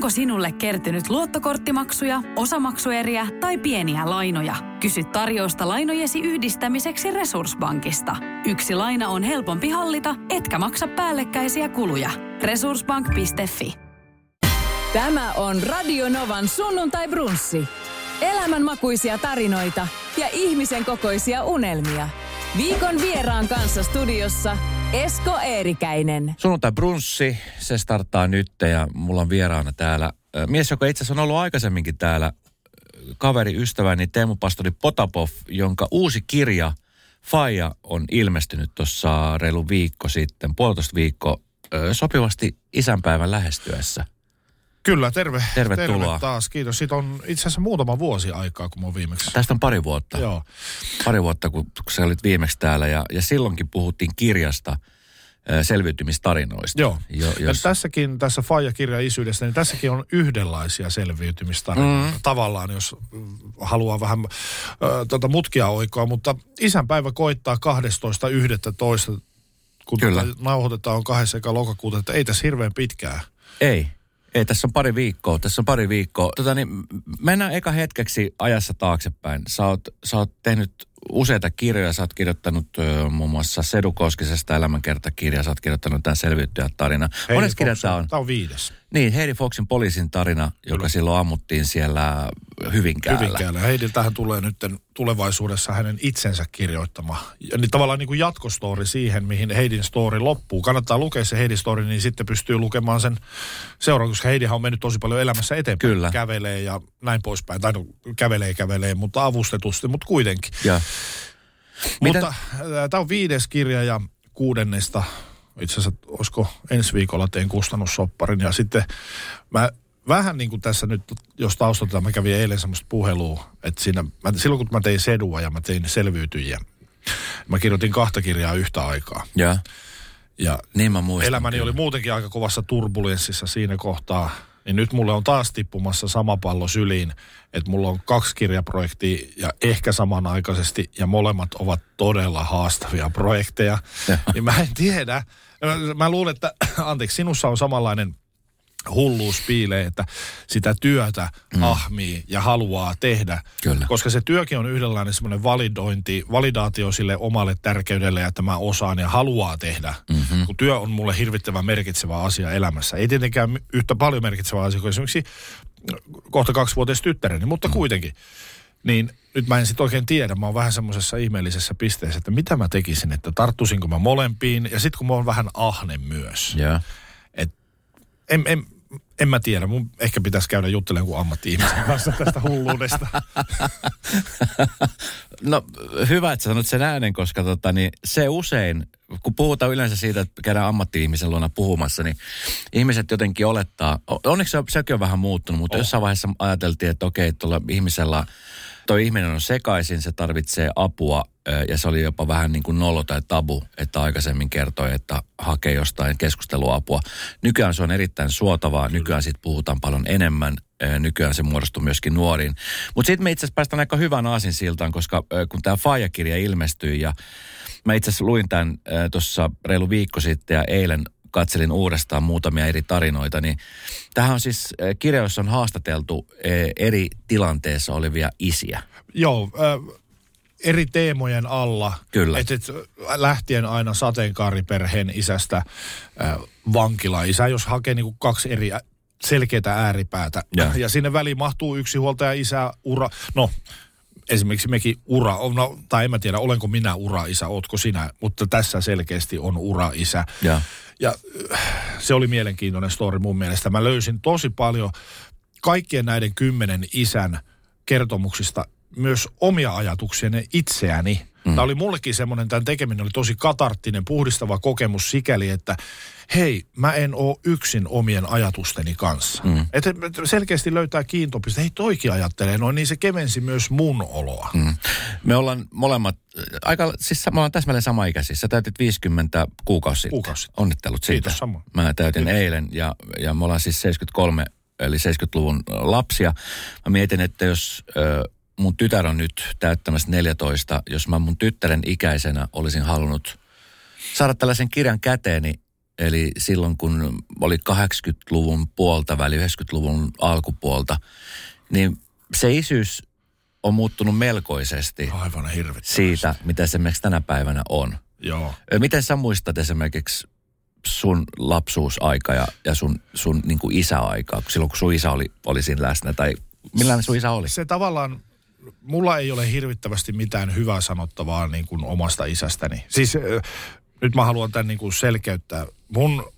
Onko sinulle kertynyt luottokorttimaksuja, osamaksueriä tai pieniä lainoja? Kysy tarjousta lainojesi yhdistämiseksi Resurssbankista. Yksi laina on helpompi hallita, etkä maksa päällekkäisiä kuluja. Resurssbank.fi Tämä on Radio Novan sunnuntai brunssi. Elämänmakuisia tarinoita ja ihmisen kokoisia unelmia. Viikon vieraan kanssa studiossa Esko Eerikäinen. Sunnuntai brunssi, se starttaa nyt ja mulla on vieraana täällä mies, joka itse asiassa on ollut aikaisemminkin täällä kaveri, ystäväni Teemu Pastori Potapov, jonka uusi kirja Faija on ilmestynyt tuossa reilu viikko sitten, puolitoista viikko sopivasti isänpäivän lähestyessä. Kyllä, terve. Tervetuloa. Terve taas, kiitos. Siitä on itse asiassa muutama vuosi aikaa, kun mä oon viimeksi. Tästä on pari vuotta. Joo. Pari vuotta, kun, sä olit viimeksi täällä ja, ja silloinkin puhuttiin kirjasta selviytymistarinoista. Joo. Jo, Ja jos, tässäkin, tässä Faija-kirja isyydessä, niin tässäkin on yhdenlaisia selviytymistarinoita. Mm. Tavallaan, jos mm, haluaa vähän äh, tota mutkia oikoa, mutta isänpäivä koittaa 12.11. kun Kyllä. nauhoitetaan on kahdessa lokakuuta, että ei tässä hirveän pitkää. Ei. Ei, tässä on pari viikkoa. Tässä on pari viikkoa. Tota, niin, mennään eka hetkeksi ajassa taaksepäin. Sä oot, sä oot tehnyt useita kirjoja. Sä oot kirjoittanut ö, muun muassa Sedu Koskisesta elämänkertakirja. Sä oot kirjoittanut tämän selviytyjät tarina. Mones kirja Fox tämä on? Tämä on viides. Niin, Heidi Foxin poliisin tarina, joka Kyllä. silloin ammuttiin siellä Hyvinkäällä. Hyvinkäällä. Heidiltähän tulee nyt tulevaisuudessa hänen itsensä kirjoittama. Ja niin tavallaan niin kuin jatkostori siihen, mihin Heidin story loppuu. Kannattaa lukea se Heidin story, niin sitten pystyy lukemaan sen seuraan, koska Heidihan on mennyt tosi paljon elämässä eteenpäin. Kyllä. Kävelee ja näin poispäin. Tai no, kävelee, kävelee, mutta avustetusti, mutta kuitenkin. Ja, Miten- Mutta tämä on viides kirja ja kuudennesta, itse asiassa olisiko ensi viikolla teen kustannussopparin. Ja sitten mä vähän niin kuin tässä nyt, jos taustataan, mä kävin eilen semmoista puhelua, että siinä, mä, silloin kun mä tein sedua ja mä tein selviytyjiä, mä kirjoitin kahta kirjaa yhtä aikaa. ja, Ja niin mä muistan. elämäni kyllä. oli muutenkin aika kovassa turbulenssissa siinä kohtaa, niin nyt mulle on taas tippumassa sama pallo syliin, että mulla on kaksi kirjaprojektia ja ehkä samanaikaisesti, ja molemmat ovat todella haastavia projekteja. niin mä en tiedä. Mä luulen, että, anteeksi, sinussa on samanlainen hulluus piilee, että sitä työtä mm. ahmii ja haluaa tehdä. Kyllä. Koska se työkin on yhdenlainen semmoinen validointi, validaatio sille omalle tärkeydelle, että mä osaan ja haluaa tehdä. Mm-hmm. Kun työ on mulle hirvittävän merkitsevä asia elämässä. Ei tietenkään yhtä paljon merkitsevä asia kuin esimerkiksi kohta kaksivuotias tyttäreni, mutta mm. kuitenkin. Niin nyt mä en sit oikein tiedä, mä oon vähän semmoisessa ihmeellisessä pisteessä, että mitä mä tekisin, että tarttuisinko mä molempiin. Ja sitten kun mä oon vähän ahne myös. Ja. En, en, en mä tiedä, mun ehkä pitäisi käydä juttelemaan kuin ammatti-ihmisen kanssa tästä hulluudesta. No hyvä, että sanot sen äänen, koska tota, niin se usein, kun puhutaan yleensä siitä, että käydään ammatti-ihmisen luona puhumassa, niin ihmiset jotenkin olettaa, onneksi se sekin on vähän muuttunut, mutta oh. jossain vaiheessa ajateltiin, että okei, tuolla ihmisellä, toi ihminen on sekaisin, se tarvitsee apua, ja se oli jopa vähän niin kuin nolo tai tabu, että aikaisemmin kertoi, että hakee jostain keskusteluapua. Nykyään se on erittäin suotavaa, nykyään siitä puhutaan paljon enemmän, nykyään se muodostuu myöskin nuoriin. Mutta sitten me itse asiassa päästään aika hyvän aasinsiltaan, koska kun tämä Faija-kirja ilmestyi ja mä itse asiassa luin tämän tuossa reilu viikko sitten ja eilen katselin uudestaan muutamia eri tarinoita, niin tähän on siis ö, kirja, jossa on haastateltu ö, eri tilanteessa olevia isiä. Joo, äh, eri teemojen alla. Kyllä. Et, et, lähtien aina sateenkaariperheen isästä äh, vankilaisä, jos hakee niinku kaksi eri ä- selkeää ääripäätä. Ja. ja sinne väliin mahtuu yksi huoltaja isä, ura. No, esimerkiksi mekin ura, no, tai en mä tiedä, olenko minä ura-isä, ootko sinä, mutta tässä selkeästi on ura-isä. Ja. Ja äh, se oli mielenkiintoinen story mun mielestä. Mä löysin tosi paljon kaikkien näiden kymmenen isän kertomuksista myös omia ajatuksia itseäni. Mm. Tämä oli mullekin semmoinen, tämän tekeminen oli tosi katarttinen, puhdistava kokemus sikäli, että hei, mä en oo yksin omien ajatusteni kanssa. Mm. Että selkeästi löytää kiintopiste, hei toikin ajattelee noin, niin se kevensi myös mun oloa. Mm. Me ollaan molemmat, aika, siis me ollaan täsmälleen sama ikäisiä. Sä täytit 50 kuukausi sitten. Kuukausi. Onnittelut siitä. Kiitos, samoin. Mä täytin eilen ja, ja me ollaan siis 73, eli 70-luvun lapsia. Mä mietin, että jos ö, mun tytär on nyt täyttämässä 14, jos mä mun tyttären ikäisenä olisin halunnut saada tällaisen kirjan käteeni, eli silloin kun oli 80-luvun puolta väli, 90-luvun alkupuolta, niin se isyys on muuttunut melkoisesti Aivan siitä, mitä se esimerkiksi tänä päivänä on. Joo. Miten sä muistat esimerkiksi sun lapsuusaika ja, ja sun, sun niin kuin isäaika, silloin kun sun isä oli, oli siinä läsnä, tai millainen sun isä oli? Se tavallaan, mulla ei ole hirvittävästi mitään hyvää sanottavaa niin kuin omasta isästäni. Siis äh, nyt mä haluan tämän niin kuin selkeyttää. Mun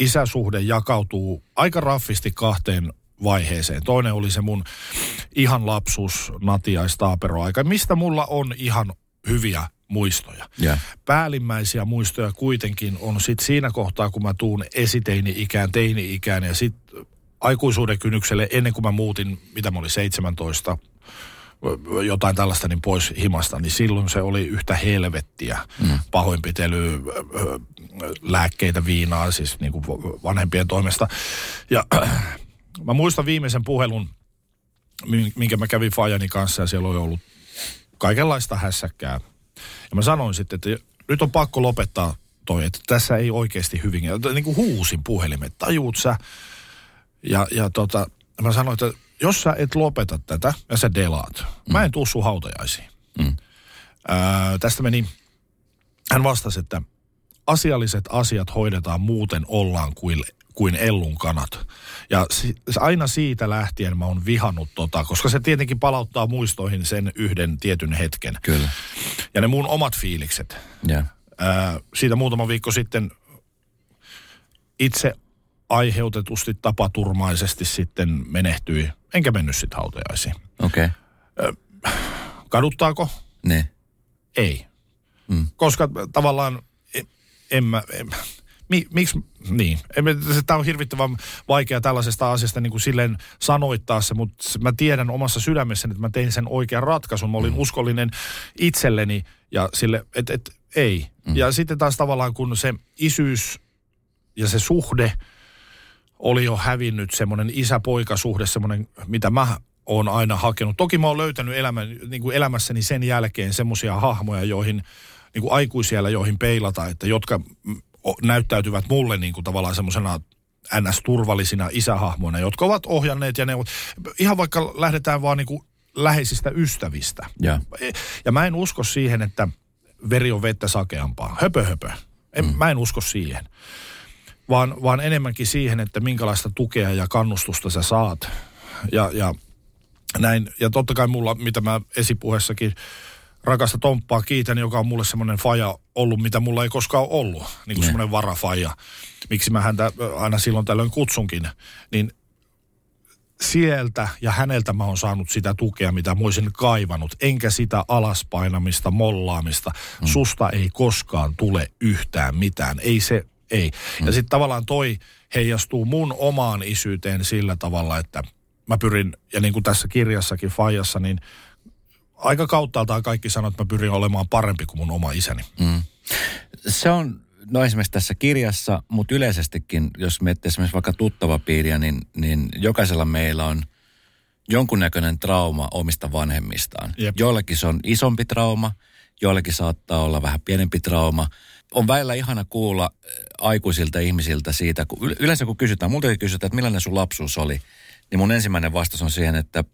isäsuhde jakautuu aika raffisti kahteen vaiheeseen. Toinen oli se mun ihan lapsuus natiaistaaperoaika, mistä mulla on ihan hyviä muistoja. Ja. Päällimmäisiä muistoja kuitenkin on sit siinä kohtaa, kun mä tuun esiteini-ikään, teini-ikään ja sit aikuisuuden kynnykselle ennen kuin mä muutin, mitä mä olin 17, jotain tällaista niin pois himasta, niin silloin se oli yhtä helvettiä. Mm. Pahoinpitely, lääkkeitä, viinaa, siis niin kuin vanhempien toimesta. Ja mä muistan viimeisen puhelun, min- minkä mä kävin Fajani kanssa ja siellä oli ollut kaikenlaista hässäkkää. Ja mä sanoin sitten, että nyt on pakko lopettaa toi, että tässä ei oikeasti hyvin. Niin kuin huusin puhelimet, tajuut sä? Ja, ja tota, mä sanoin, että jos sä et lopeta tätä ja sä delaat, mm. mä en tuu sun hautajaisiin. Mm. Ää, tästä meni, hän vastasi, että asialliset asiat hoidetaan muuten ollaan kuin, kuin ellun kanat. Ja si, aina siitä lähtien mä oon vihannut tota, koska se tietenkin palauttaa muistoihin sen yhden tietyn hetken. Kyllä. Ja ne mun omat fiilikset. Ja. Ää, siitä muutama viikko sitten itse aiheutetusti tapaturmaisesti sitten menehtyi, enkä mennyt sitten hautajaisiin. Okei. Okay. Kaduttaako? Ne. Ei. Mm. Koska tavallaan en, en mä... En, mi, miksi? Niin. Tämä on hirvittävän vaikea tällaisesta asiasta niin kuin silleen sanoittaa se, mutta mä tiedän omassa sydämessäni, että mä tein sen oikean ratkaisun. Mä olin mm. uskollinen itselleni ja sille, että et, ei. Mm. Ja sitten taas tavallaan kun se isyys ja se suhde oli jo hävinnyt, semmoinen isä-poika-suhde, semmoinen, mitä mä oon aina hakenut. Toki mä oon löytänyt elämä, niin kuin elämässäni sen jälkeen semmoisia hahmoja, joihin niin kuin aikuisiellä, joihin peilata, että jotka näyttäytyvät mulle niin kuin tavallaan semmoisena NS-turvallisina isähahmoina, jotka ovat ohjanneet ja ne ihan vaikka lähdetään vaan niin kuin läheisistä ystävistä. Ja. Ja mä en usko siihen, että veri on vettä sakeampaa. Höpö höpö. En, mm. Mä en usko siihen. Vaan, vaan enemmänkin siihen, että minkälaista tukea ja kannustusta sä saat. Ja, ja näin. Ja totta kai mulla, mitä mä esipuheessakin rakasta Tomppaa kiitän, joka on mulle semmoinen faja ollut, mitä mulla ei koskaan ollut. Niin kuin semmoinen varafaja. Miksi mä häntä aina silloin tällöin kutsunkin. Niin sieltä ja häneltä mä oon saanut sitä tukea, mitä mä olisin kaivannut, enkä sitä alaspainamista, mollaamista. Mm. Susta ei koskaan tule yhtään mitään. Ei se, ei. Mm. Ja sitten tavallaan toi heijastuu mun omaan isyyteen sillä tavalla, että mä pyrin, ja niin kuin tässä kirjassakin Fajassa, niin aika kauttaaltaan kaikki sanoo, että mä pyrin olemaan parempi kuin mun oma isäni. Mm. Se on, no esimerkiksi tässä kirjassa, mutta yleisestikin, jos miettii esimerkiksi vaikka tuttava piiriä, niin, niin jokaisella meillä on jonkunnäköinen trauma omista vanhemmistaan. Jep. Joillekin se on isompi trauma, joillekin saattaa olla vähän pienempi trauma. On välillä ihana kuulla äh, aikuisilta ihmisiltä siitä, kun yle- yleensä kun kysytään, multakin kysytään, että millainen sun lapsuus oli, niin mun ensimmäinen vastaus on siihen, että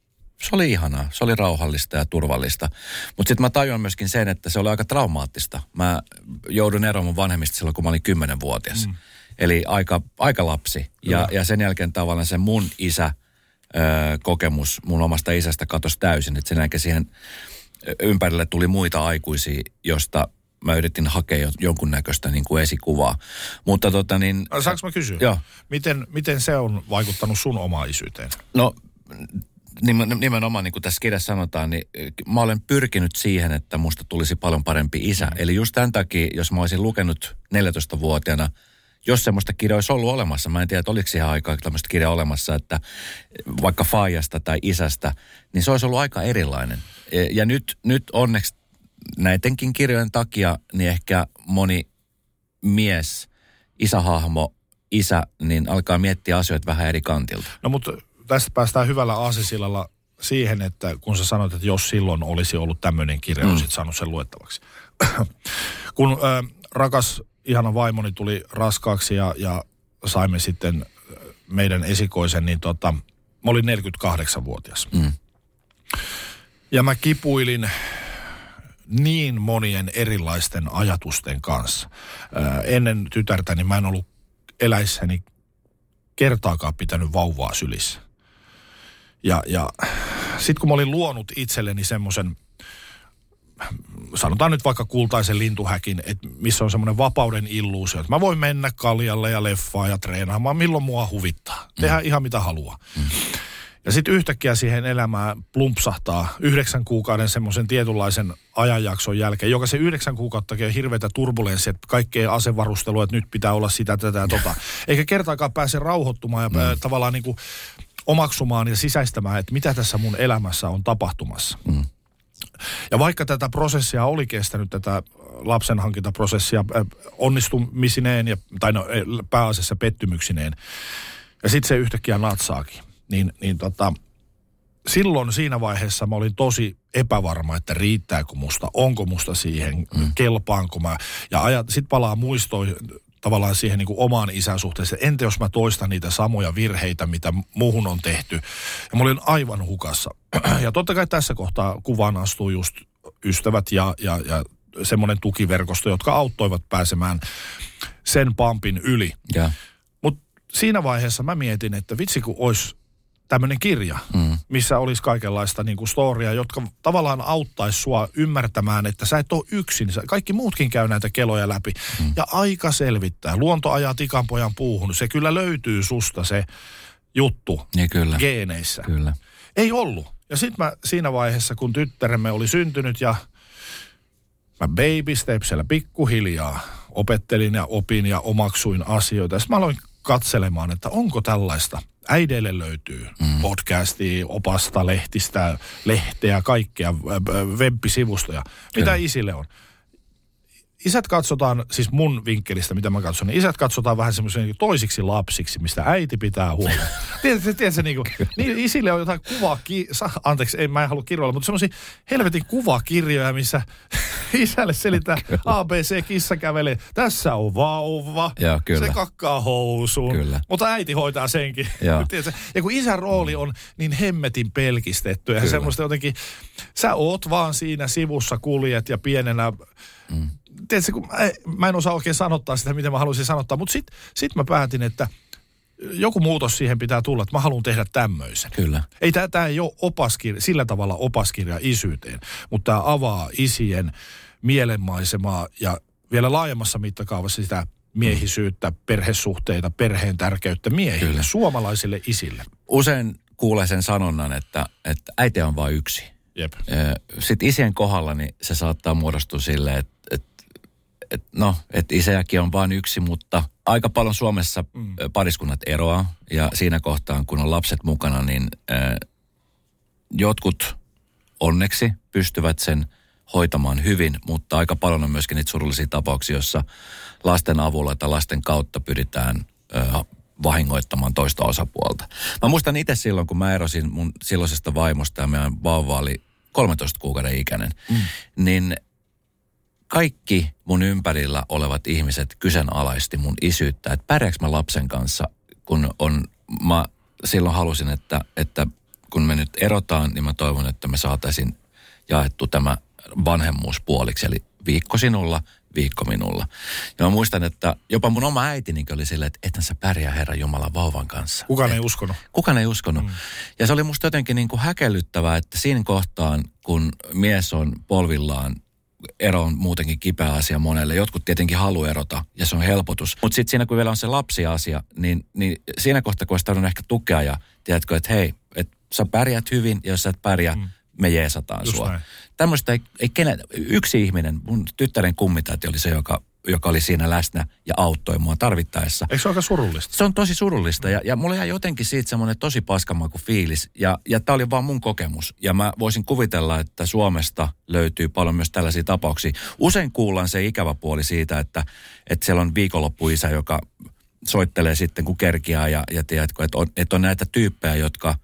se oli ihanaa, se oli rauhallista ja turvallista. Mutta sitten mä tajuan myöskin sen, että se oli aika traumaattista. Mä joudun eroon mun vanhemmista silloin, kun mä olin 10-vuotias. Mm. Eli aika, aika lapsi. Ja, ja sen jälkeen tavallaan se mun isä ö, kokemus mun omasta isästä katosi täysin. Että sen jälkeen siihen ympärille tuli muita aikuisia, josta mä yritin hakea jo- jonkunnäköistä niin kuin esikuvaa. Mutta tota niin... Saanko mä kysyä? Joo. Miten, miten se on vaikuttanut sun omaan isyyteen? No nimen- nimenomaan niin kuin tässä kirjassa sanotaan, niin eh, mä olen pyrkinyt siihen, että musta tulisi paljon parempi isä. Eli just tämän takia, jos mä olisin lukenut 14-vuotiaana, jos semmoista kirjaa olisi ollut olemassa, mä en tiedä, että oliko siihen aikaan tämmöistä kirjaa olemassa, että vaikka faijasta tai isästä, niin se olisi ollut aika erilainen. Eh, Ja nyt, nyt onneksi näidenkin kirjojen takia, niin ehkä moni mies, isähahmo, isä, niin alkaa miettiä asioita vähän eri kantilta. No mutta tästä päästään hyvällä aasisillalla siihen, että kun sä sanoit, että jos silloin olisi ollut tämmöinen kirja, mm. olisit saanut sen luettavaksi. kun ö, rakas ihana vaimoni tuli raskaaksi ja, ja saimme sitten meidän esikoisen, niin tota, mä olin 48-vuotias. Mm. Ja mä kipuilin niin monien erilaisten ajatusten kanssa. Ää, ennen tytärtäni mä en ollut eläissäni kertaakaan pitänyt vauvaa sylissä. Ja, ja sitten kun mä olin luonut itselleni semmoisen, sanotaan nyt vaikka kultaisen lintuhäkin, että missä on semmoinen vapauden illuusio, että mä voin mennä kaljalle ja leffaan ja treenaamaan milloin mua huvittaa. Tehdä mm. ihan mitä haluaa. Mm. Ja sitten yhtäkkiä siihen elämään plumpsahtaa yhdeksän kuukauden semmoisen tietynlaisen ajanjakson jälkeen, joka se yhdeksän kuukautta on hirveitä turbulenssia, että kaikkea asevarustelua, että nyt pitää olla sitä, tätä ja tota. Eikä kertaakaan pääse rauhoittumaan ja mm. tavallaan niin kuin omaksumaan ja sisäistämään, että mitä tässä mun elämässä on tapahtumassa. Mm. Ja vaikka tätä prosessia oli kestänyt, tätä lapsenhankintaprosessia onnistumisineen, ja, tai no, pääasiassa pettymyksineen, ja sitten se yhtäkkiä natsaakin niin, niin tota, silloin siinä vaiheessa mä olin tosi epävarma, että riittääkö musta, onko musta siihen, mm. kelpaanko mä. Ja sitten palaa muistoihin tavallaan siihen niin kuin omaan isän suhteeseen. Entä jos mä toistan niitä samoja virheitä, mitä muuhun on tehty. Ja mä olin aivan hukassa. Ja totta kai tässä kohtaa kuvaan astuu just ystävät ja, ja, ja semmoinen tukiverkosto, jotka auttoivat pääsemään sen pampin yli. Mutta siinä vaiheessa mä mietin, että vitsi kun olisi tämmöinen kirja, mm. missä olisi kaikenlaista niin kuin storia, jotka tavallaan auttaisi sua ymmärtämään, että sä et ole yksin. Kaikki muutkin käy näitä keloja läpi. Mm. Ja aika selvittää. Luonto ajaa tikanpojan puuhun. Se kyllä löytyy susta se juttu niin kyllä. geeneissä. Kyllä. Ei ollut. Ja sitten mä siinä vaiheessa, kun tyttäremme oli syntynyt ja mä baby stepsillä pikkuhiljaa opettelin ja opin ja omaksuin asioita. Sitten mä aloin katselemaan, että onko tällaista. Äideille löytyy mm. podcastia, opasta, lehtistä, lehteä, kaikkea, web-sivustoja. Mitä isille on? Isät katsotaan, siis mun vinkkelistä, mitä mä katson, niin isät katsotaan vähän semmoisen niin toisiksi lapsiksi, mistä äiti pitää huolta. tiedätkö, tiedätkö niin, kuin, niin isille on jotain kuvaa, anteeksi, en, mä en halua kirjoilla, mutta semmoisia helvetin kuvakirjoja, missä isälle selittää ABC kissa kävelee. Tässä on vauva, Joo, kyllä. se kakkaa housuun, kyllä. mutta äiti hoitaa senkin. ja kun isän rooli on niin hemmetin pelkistetty ja kyllä. semmoista jotenkin, sä oot vaan siinä sivussa kuljet ja pienenä mm tiedätkö, kun mä, mä en osaa oikein sanottaa sitä, miten mä haluaisin sanottaa, mutta sitten sit mä päätin, että joku muutos siihen pitää tulla, että mä haluan tehdä tämmöisen. Kyllä. Ei tämä ei ole opaskirja, sillä tavalla opaskirja isyyteen, mutta tämä avaa isien mielenmaisemaa ja vielä laajemmassa mittakaavassa sitä miehisyyttä, perhesuhteita, perheen tärkeyttä miehille, Kyllä. suomalaisille isille. Usein kuulee sen sanonnan, että, että äiti on vain yksi. Jep. Sitten isien kohdalla niin se saattaa muodostua silleen, että, että et no, että isäjäkin on vain yksi, mutta aika paljon Suomessa mm. pariskunnat eroaa. Ja siinä kohtaa, kun on lapset mukana, niin äh, jotkut onneksi pystyvät sen hoitamaan hyvin, mutta aika paljon on myöskin niitä surullisia tapauksia, joissa lasten avulla tai lasten kautta pyritään äh, vahingoittamaan toista osapuolta. Mä muistan itse silloin, kun mä erosin mun silloisesta vaimosta ja meidän vauva oli 13 kuukauden ikäinen, mm. niin kaikki mun ympärillä olevat ihmiset kyseenalaisti mun isyyttä, että pärjääkö mä lapsen kanssa, kun on, mä silloin halusin, että, että kun me nyt erotaan, niin mä toivon, että me saataisiin jaettu tämä vanhemmuus puoliksi, eli viikko sinulla, viikko minulla. Ja mä muistan, että jopa mun oma äitini oli silleen, että etän sä pärjää Herra Jumalan vauvan kanssa. Kukaan ei uskonut. Kukaan ei uskonut. Mm. Ja se oli musta jotenkin niin kuin häkellyttävää, että siinä kohtaan, kun mies on polvillaan ero on muutenkin kipeä asia monelle. Jotkut tietenkin haluaa erota ja se on helpotus. Mutta sitten siinä kun vielä on se lapsiasia, niin, niin siinä kohtaa kun olisi ehkä tukea ja tiedätkö, että hei, että sä pärjät hyvin ja jos sä et pärjää, mm. me jeesataan Just sua. Näin. Tämmöistä ei, ei kenen, yksi ihminen, mun tyttären kummitäti oli se, joka joka oli siinä läsnä ja auttoi mua tarvittaessa. Eikö se ole aika surullista? Se on tosi surullista ja, ja mulla jäi jotenkin siitä semmoinen tosi paskamaku fiilis ja, ja tämä oli vaan mun kokemus. Ja mä voisin kuvitella, että Suomesta löytyy paljon myös tällaisia tapauksia. Usein kuullaan se ikävä puoli siitä, että, että siellä on viikonloppuisä, joka soittelee sitten kun kerkiää ja, ja tiedätkö, että on, että on näitä tyyppejä, jotka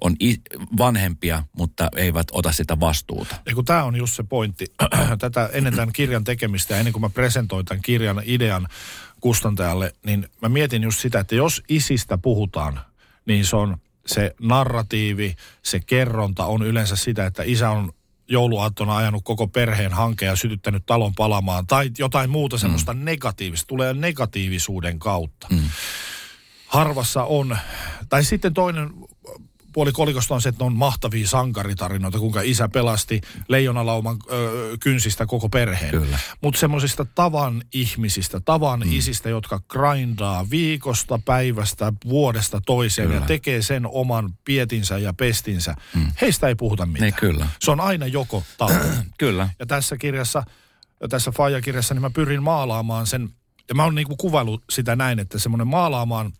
on vanhempia, mutta eivät ota sitä vastuuta. Ja kun tämä on just se pointti, tätä ennen tämän kirjan tekemistä ja ennen kuin mä presentoin tämän kirjan idean kustantajalle, niin mä mietin just sitä, että jos isistä puhutaan, niin se on se narratiivi, se kerronta on yleensä sitä, että isä on jouluaattona ajanut koko perheen hanke ja sytyttänyt talon palamaan tai jotain muuta semmoista mm. negatiivista, tulee negatiivisuuden kautta. Mm. Harvassa on, tai sitten toinen puoli kolikosta on se, että ne on mahtavia sankaritarinoita, kuinka isä pelasti leijonalauman ö, kynsistä koko perheen. Mutta semmoisista tavan ihmisistä, tavan mm. isistä, jotka grindaa viikosta, päivästä, vuodesta toiseen kyllä. ja tekee sen oman pietinsä ja pestinsä. Mm. Heistä ei puhuta mitään. Ne, kyllä. Se on aina joko tai. kyllä. Ja tässä kirjassa, tässä Faija-kirjassa, niin mä pyrin maalaamaan sen, ja mä oon niinku kuvailu sitä näin, että semmoinen maalaamaan –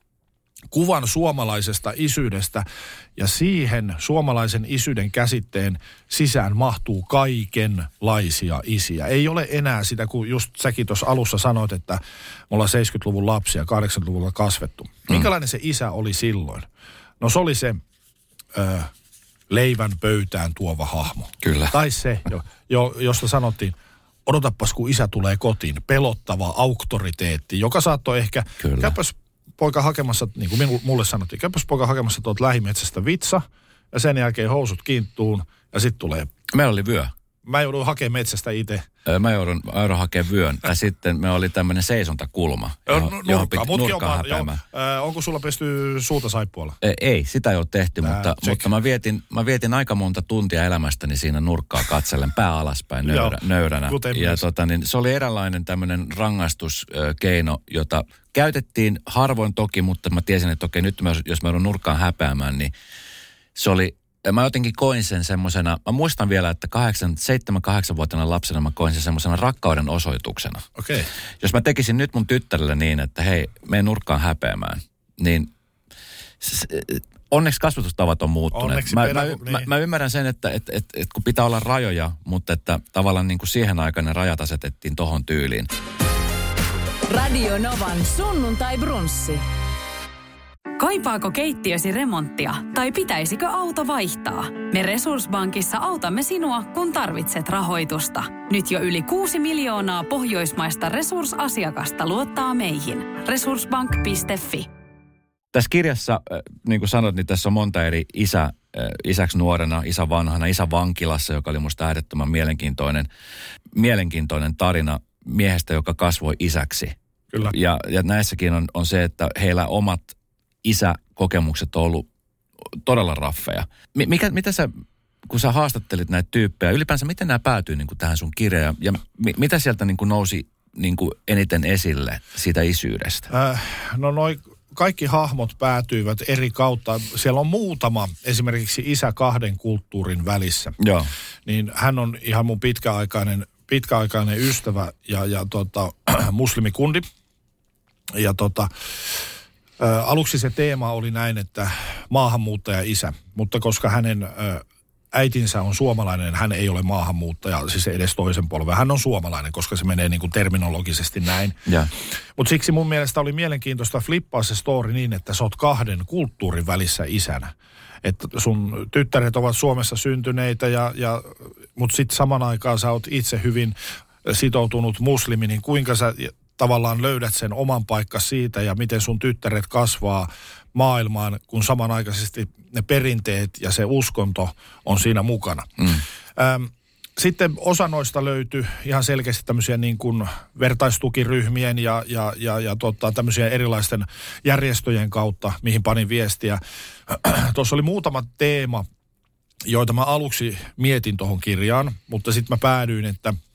kuvan suomalaisesta isyydestä ja siihen suomalaisen isyyden käsitteen sisään mahtuu kaikenlaisia isiä. Ei ole enää sitä, kun just säkin tuossa alussa sanoit, että me ollaan 70-luvun lapsia, 80-luvulla kasvettu. Mm. Minkälainen se isä oli silloin? No se oli se ö, leivän pöytään tuova hahmo. Kyllä. Tai se, jo, jo, josta sanottiin, odotapas kun isä tulee kotiin, pelottava auktoriteetti, joka saattoi ehkä, Kyllä. käypäs poika hakemassa, niin kuin mulle sanottiin, käypäs poika hakemassa tuolta lähimetsästä vitsa, ja sen jälkeen housut kiinttuun, ja sitten tulee... Meillä oli vyö. Mä joudun hakemaan metsästä itse. Mä joudun, mä joudun hakemaan vyön. Ja sitten me oli tämmöinen seisontakulma, johon, nurkka, johon piti nurkkaa jo, äh, Onko sulla pesty suuta saippualla? Ei, sitä ei ole tehty, Tää, mutta, mutta mä, vietin, mä vietin aika monta tuntia elämästäni siinä nurkkaa katsellen, pää alaspäin nöyrä, nöyränä. Ja tota, niin, se oli eräänlainen tämmöinen rangaistuskeino, jota käytettiin harvoin toki, mutta mä tiesin, että okei, nyt mä, jos mä joudun nurkkaan häpeämään, niin se oli ja mä jotenkin koin sen semmoisena, mä muistan vielä, että 7-8-vuotiaana lapsena mä koin sen semmoisena rakkauden osoituksena. Okei. Okay. Jos mä tekisin nyt mun tyttärelle niin, että hei, mene nurkkaan häpeämään, niin onneksi kasvatustavat on muuttuneet. mä, mä, niin. mä, mä ymmärrän sen, että et, et, et, kun pitää olla rajoja, mutta että tavallaan niin kuin siihen aikaan ne rajat asetettiin tohon tyyliin. Radio Novan sunnuntai brunssi. Kaipaako keittiösi remonttia tai pitäisikö auto vaihtaa? Me Resurssbankissa autamme sinua, kun tarvitset rahoitusta. Nyt jo yli 6 miljoonaa pohjoismaista resursasiakasta luottaa meihin. Resurssbank.fi Tässä kirjassa, niin kuin sanoit, niin tässä on monta eri isä, isäksi nuorena, isä vanhana, isä vankilassa, joka oli musta äärettömän mielenkiintoinen, mielenkiintoinen tarina miehestä, joka kasvoi isäksi. Kyllä. Ja, ja näissäkin on, on se, että heillä omat isäkokemukset on ollut todella raffeja. Mikä, mitä sä, kun sä haastattelit näitä tyyppejä, ylipäänsä miten nämä päätyy niin kuin tähän sun kirjaan ja mi, mitä sieltä niin kuin nousi niin kuin eniten esille siitä isyydestä? Äh, no noin kaikki hahmot päätyivät eri kautta. Siellä on muutama esimerkiksi isä kahden kulttuurin välissä. Joo. Niin hän on ihan mun pitkäaikainen, pitkäaikainen ystävä ja, ja tota, muslimikundi. Ja tota, Aluksi se teema oli näin, että maahanmuuttaja isä, mutta koska hänen äitinsä on suomalainen, hän ei ole maahanmuuttaja, siis edes toisen polven. Hän on suomalainen, koska se menee niin kuin terminologisesti näin. Mutta siksi mun mielestä oli mielenkiintoista flippaa se story niin, että sä oot kahden kulttuurin välissä isänä. Että sun tyttäret ovat Suomessa syntyneitä, ja, ja, mutta sitten saman aikaan sä oot itse hyvin sitoutunut muslimi, niin kuinka sä tavallaan löydät sen oman paikka siitä ja miten sun tyttäret kasvaa maailmaan, kun samanaikaisesti ne perinteet ja se uskonto on siinä mukana. Mm. Ähm, sitten osa noista löytyi ihan selkeästi tämmöisiä niin kuin vertaistukiryhmien ja, ja, ja, ja tota, tämmöisiä erilaisten järjestöjen kautta, mihin panin viestiä. Tuossa oli muutama teema, joita mä aluksi mietin tuohon kirjaan, mutta sitten mä päädyin, että –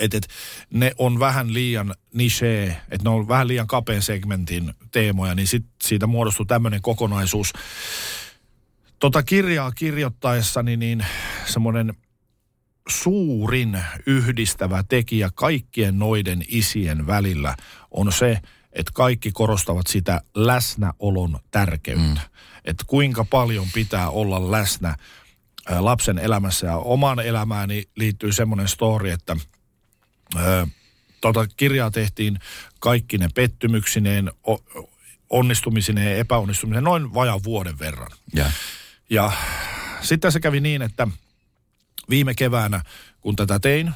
että et, ne on vähän liian niche, että ne on vähän liian kapean segmentin teemoja, niin sit siitä muodostuu tämmöinen kokonaisuus. Tota kirjaa kirjoittaessani niin semmoinen suurin yhdistävä tekijä kaikkien noiden isien välillä on se, että kaikki korostavat sitä läsnäolon tärkeyttä. Mm. Että kuinka paljon pitää olla läsnä lapsen elämässä. Ja omaan elämääni liittyy semmoinen story, että – tota kirjaa tehtiin kaikki ne pettymyksineen, onnistumisineen ja epäonnistumisineen noin vajaan vuoden verran. Ja, Ja sitten se kävi niin, että viime keväänä, kun tätä tein,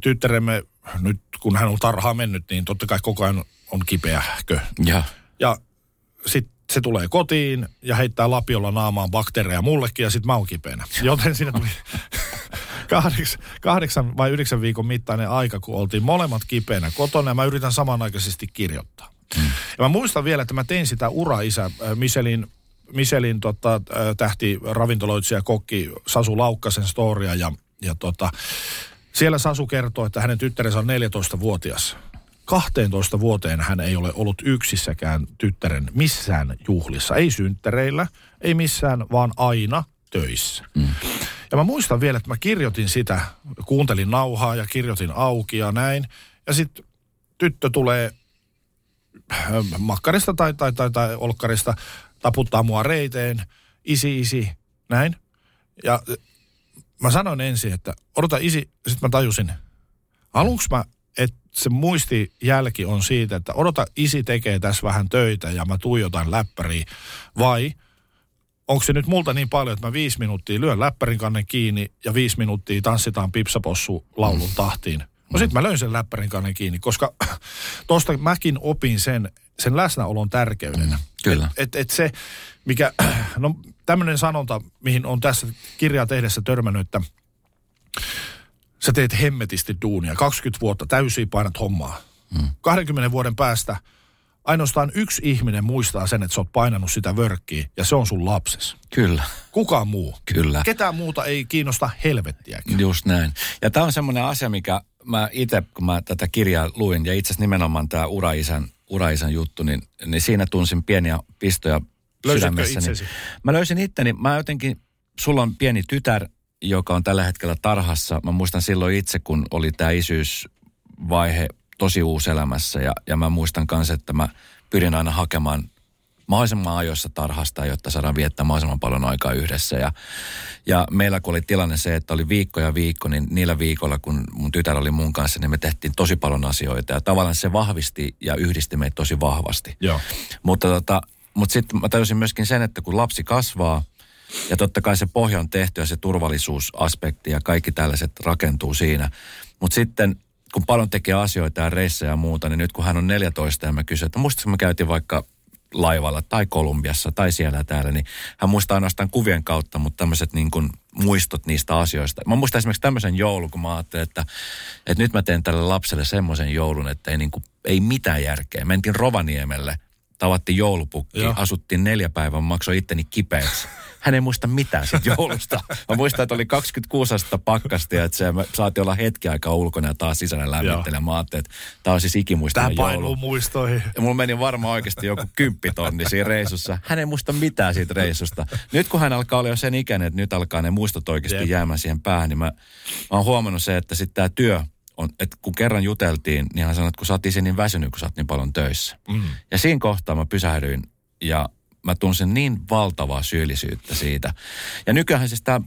tyttäremme, nyt kun hän on tarhaa mennyt, niin totta kai koko ajan on kipeähkö. Ja. Ja sitten se tulee kotiin ja heittää lapiolla naamaan bakteereja mullekin ja sitten mä oon kipeänä. Joten siinä tuli kahdeksan, kahdeksan vai yhdeksän viikon mittainen aika, kun oltiin molemmat kipeänä kotona ja mä yritän samanaikaisesti kirjoittaa. Ja mä muistan vielä, että mä tein sitä ura-isä äh, Michelin, Michelin tota, äh, tähti ravintoloitsija kokki Sasu Laukkasen storia ja, ja tota, siellä Sasu kertoo, että hänen tyttärensä on 14-vuotias. 12 vuoteen hän ei ole ollut yksissäkään tyttären missään juhlissa. Ei synttäreillä, ei missään, vaan aina töissä. Mm. Ja mä muistan vielä, että mä kirjoitin sitä, kuuntelin nauhaa ja kirjoitin auki ja näin. Ja sitten tyttö tulee äh, makkarista tai, tai, tai, tai olkkarista, taputtaa mua reiteen, isi, isi, näin. Ja mä sanoin ensin, että odota isi, sitten mä tajusin, aluksi mä, että se muistijälki on siitä, että odota isi tekee tässä vähän töitä ja mä tuijotan läppäriä, vai onko se nyt multa niin paljon, että mä viisi minuuttia lyön läppärin kannen kiinni ja viisi minuuttia tanssitaan pipsapossu laulun mm. tahtiin. No sit mä löin sen läppärin kannen kiinni, koska tosta mäkin opin sen, sen läsnäolon tärkeyden. Mm, kyllä. Et, et, et se, mikä, no tämmöinen sanonta, mihin on tässä kirjaa tehdessä törmännyt, että sä teet hemmetisti duunia. 20 vuotta täysin painat hommaa. Mm. 20 vuoden päästä ainoastaan yksi ihminen muistaa sen, että sä oot painanut sitä vörkkiä ja se on sun lapses. Kyllä. Kukaan muu. Kyllä. Ketään muuta ei kiinnosta helvettiäkään. Just näin. Ja tämä on semmoinen asia, mikä mä itse, kun mä tätä kirjaa luin, ja itse asiassa nimenomaan tämä uraisän, uraisän juttu, niin, niin siinä tunsin pieniä pistoja sydämessä. Niin mä löysin itteni, mä jotenkin, sulla on pieni tytär, joka on tällä hetkellä tarhassa. Mä muistan silloin itse, kun oli tämä isyysvaihe tosi uusi elämässä. Ja, ja mä muistan myös, että mä pyrin aina hakemaan mahdollisimman ajoissa tarhasta, jotta saadaan viettää mahdollisimman paljon aikaa yhdessä. Ja, ja meillä kun oli tilanne se, että oli viikko ja viikko, niin niillä viikoilla, kun mun tytär oli mun kanssa, niin me tehtiin tosi paljon asioita. Ja tavallaan se vahvisti ja yhdisti meitä tosi vahvasti. Joo. Mutta, tota, mutta sitten mä tajusin myöskin sen, että kun lapsi kasvaa, ja totta kai se pohja on tehty ja se turvallisuusaspekti ja kaikki tällaiset rakentuu siinä. Mutta sitten kun paljon tekee asioita ja reissejä ja muuta, niin nyt kun hän on 14 ja mä kysyn, että muistatko mä käytin vaikka laivalla tai Kolumbiassa tai siellä ja täällä, niin hän muistaa ainoastaan kuvien kautta, mutta tämmöiset niin kuin muistot niistä asioista. Mä muistan esimerkiksi tämmöisen joulun, kun mä ajattelin, että, että nyt mä teen tälle lapselle semmoisen joulun, että ei, niin kuin, ei mitään järkeä. Mentiin Rovaniemelle, tavattiin joulupukki, Joo. asuttiin neljä päivää, maksoi itteni kipeäksi hän ei muista mitään siitä joulusta. Mä muistan, että oli 26 astetta pakkasta ja että se, me saatiin olla hetki aikaa ulkona ja taas sisällä lämmittelemään. Mä ajattelin, että tämä on siis ikimuistainen joulu. Tämä muistoihin. Ja mulla meni varmaan oikeasti joku kymppitonni siinä reissussa. Hän ei muista mitään siitä reissusta. Nyt kun hän alkaa olla jo sen ikäinen, että nyt alkaa ne muistot oikeasti Jep. jäämään siihen päähän, niin mä, mä oon huomannut se, että sitten tämä työ on, että kun kerran juteltiin, niin hän sanoi, että kun sä oot niin väsynyt, kun sä oot niin paljon töissä. Mm. Ja siinä kohtaa mä pysähdyin ja mä tunsin niin valtavaa syyllisyyttä siitä. Ja nykyään siis tämä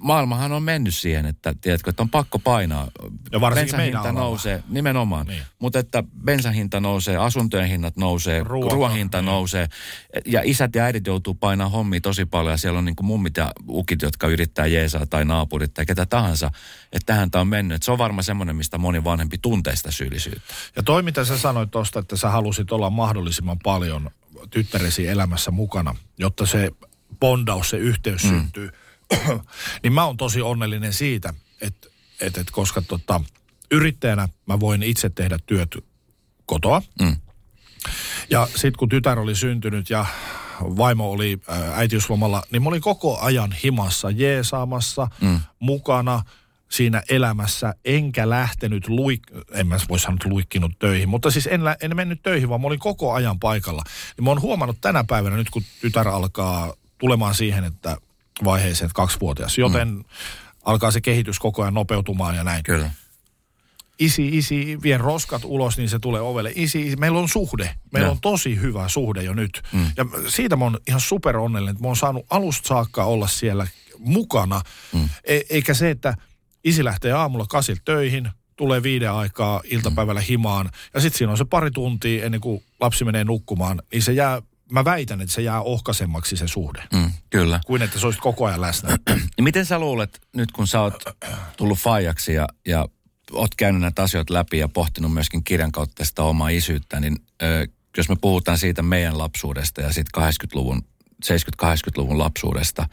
maailmahan on mennyt siihen, että tiedätkö, että on pakko painaa. Ja varsinkin hinta nousee, nimenomaan. Niin. Mutta että bensahinta nousee, asuntojen hinnat nousee, Ruoka, ruoahinta niin. nousee. Ja isät ja äidit joutuu painaa hommia tosi paljon. Ja siellä on niin kuin mummit ja ukit, jotka yrittää jeesaa tai naapurit tai ketä tahansa. Että tähän tämä on mennyt. Et se on varmaan semmoinen, mistä moni vanhempi tuntee sitä syyllisyyttä. Ja toi, mitä sä sanoit tuosta, että sä halusit olla mahdollisimman paljon tyttäresi elämässä mukana, jotta se bondaus, se yhteys mm. syntyy. niin mä oon tosi onnellinen siitä, että et, et koska tota, yrittäjänä mä voin itse tehdä työt kotoa. Mm. Ja sitten kun tytär oli syntynyt ja vaimo oli äitiyslomalla, niin mä olin koko ajan himassa, jeesaamassa, mm. mukana – siinä elämässä, enkä lähtenyt luik, en mä voi sanoa luikkinut töihin, mutta siis en, en mennyt töihin, vaan mä olin koko ajan paikalla. Ja mä oon huomannut tänä päivänä, nyt kun tytär alkaa tulemaan siihen, että vaiheeseen, että kaksivuotias, joten mm. alkaa se kehitys koko ajan nopeutumaan ja näin. Kyllä. Isi, isi, vien roskat ulos, niin se tulee ovelle. Isi, isi meillä on suhde. Meillä ja. on tosi hyvä suhde jo nyt. Mm. Ja siitä mä oon ihan super onnellinen, että mä oon saanut alusta saakka olla siellä mukana. Mm. E- eikä se, että isi lähtee aamulla kasilta töihin, tulee viiden aikaa iltapäivällä himaan ja sitten siinä on se pari tuntia ennen kuin lapsi menee nukkumaan, niin se jää mä väitän, että se jää ohkaisemmaksi se suhde, Mm, kyllä. kuin että se olisi koko ajan läsnä. Miten sä luulet, nyt kun sä oot tullut faijaksi ja, ja oot käynyt näitä asioita läpi ja pohtinut myöskin kirjan kautta sitä omaa isyyttä, niin ö, jos me puhutaan siitä meidän lapsuudesta ja sitten 80-luvun, 70-80-luvun lapsuudesta,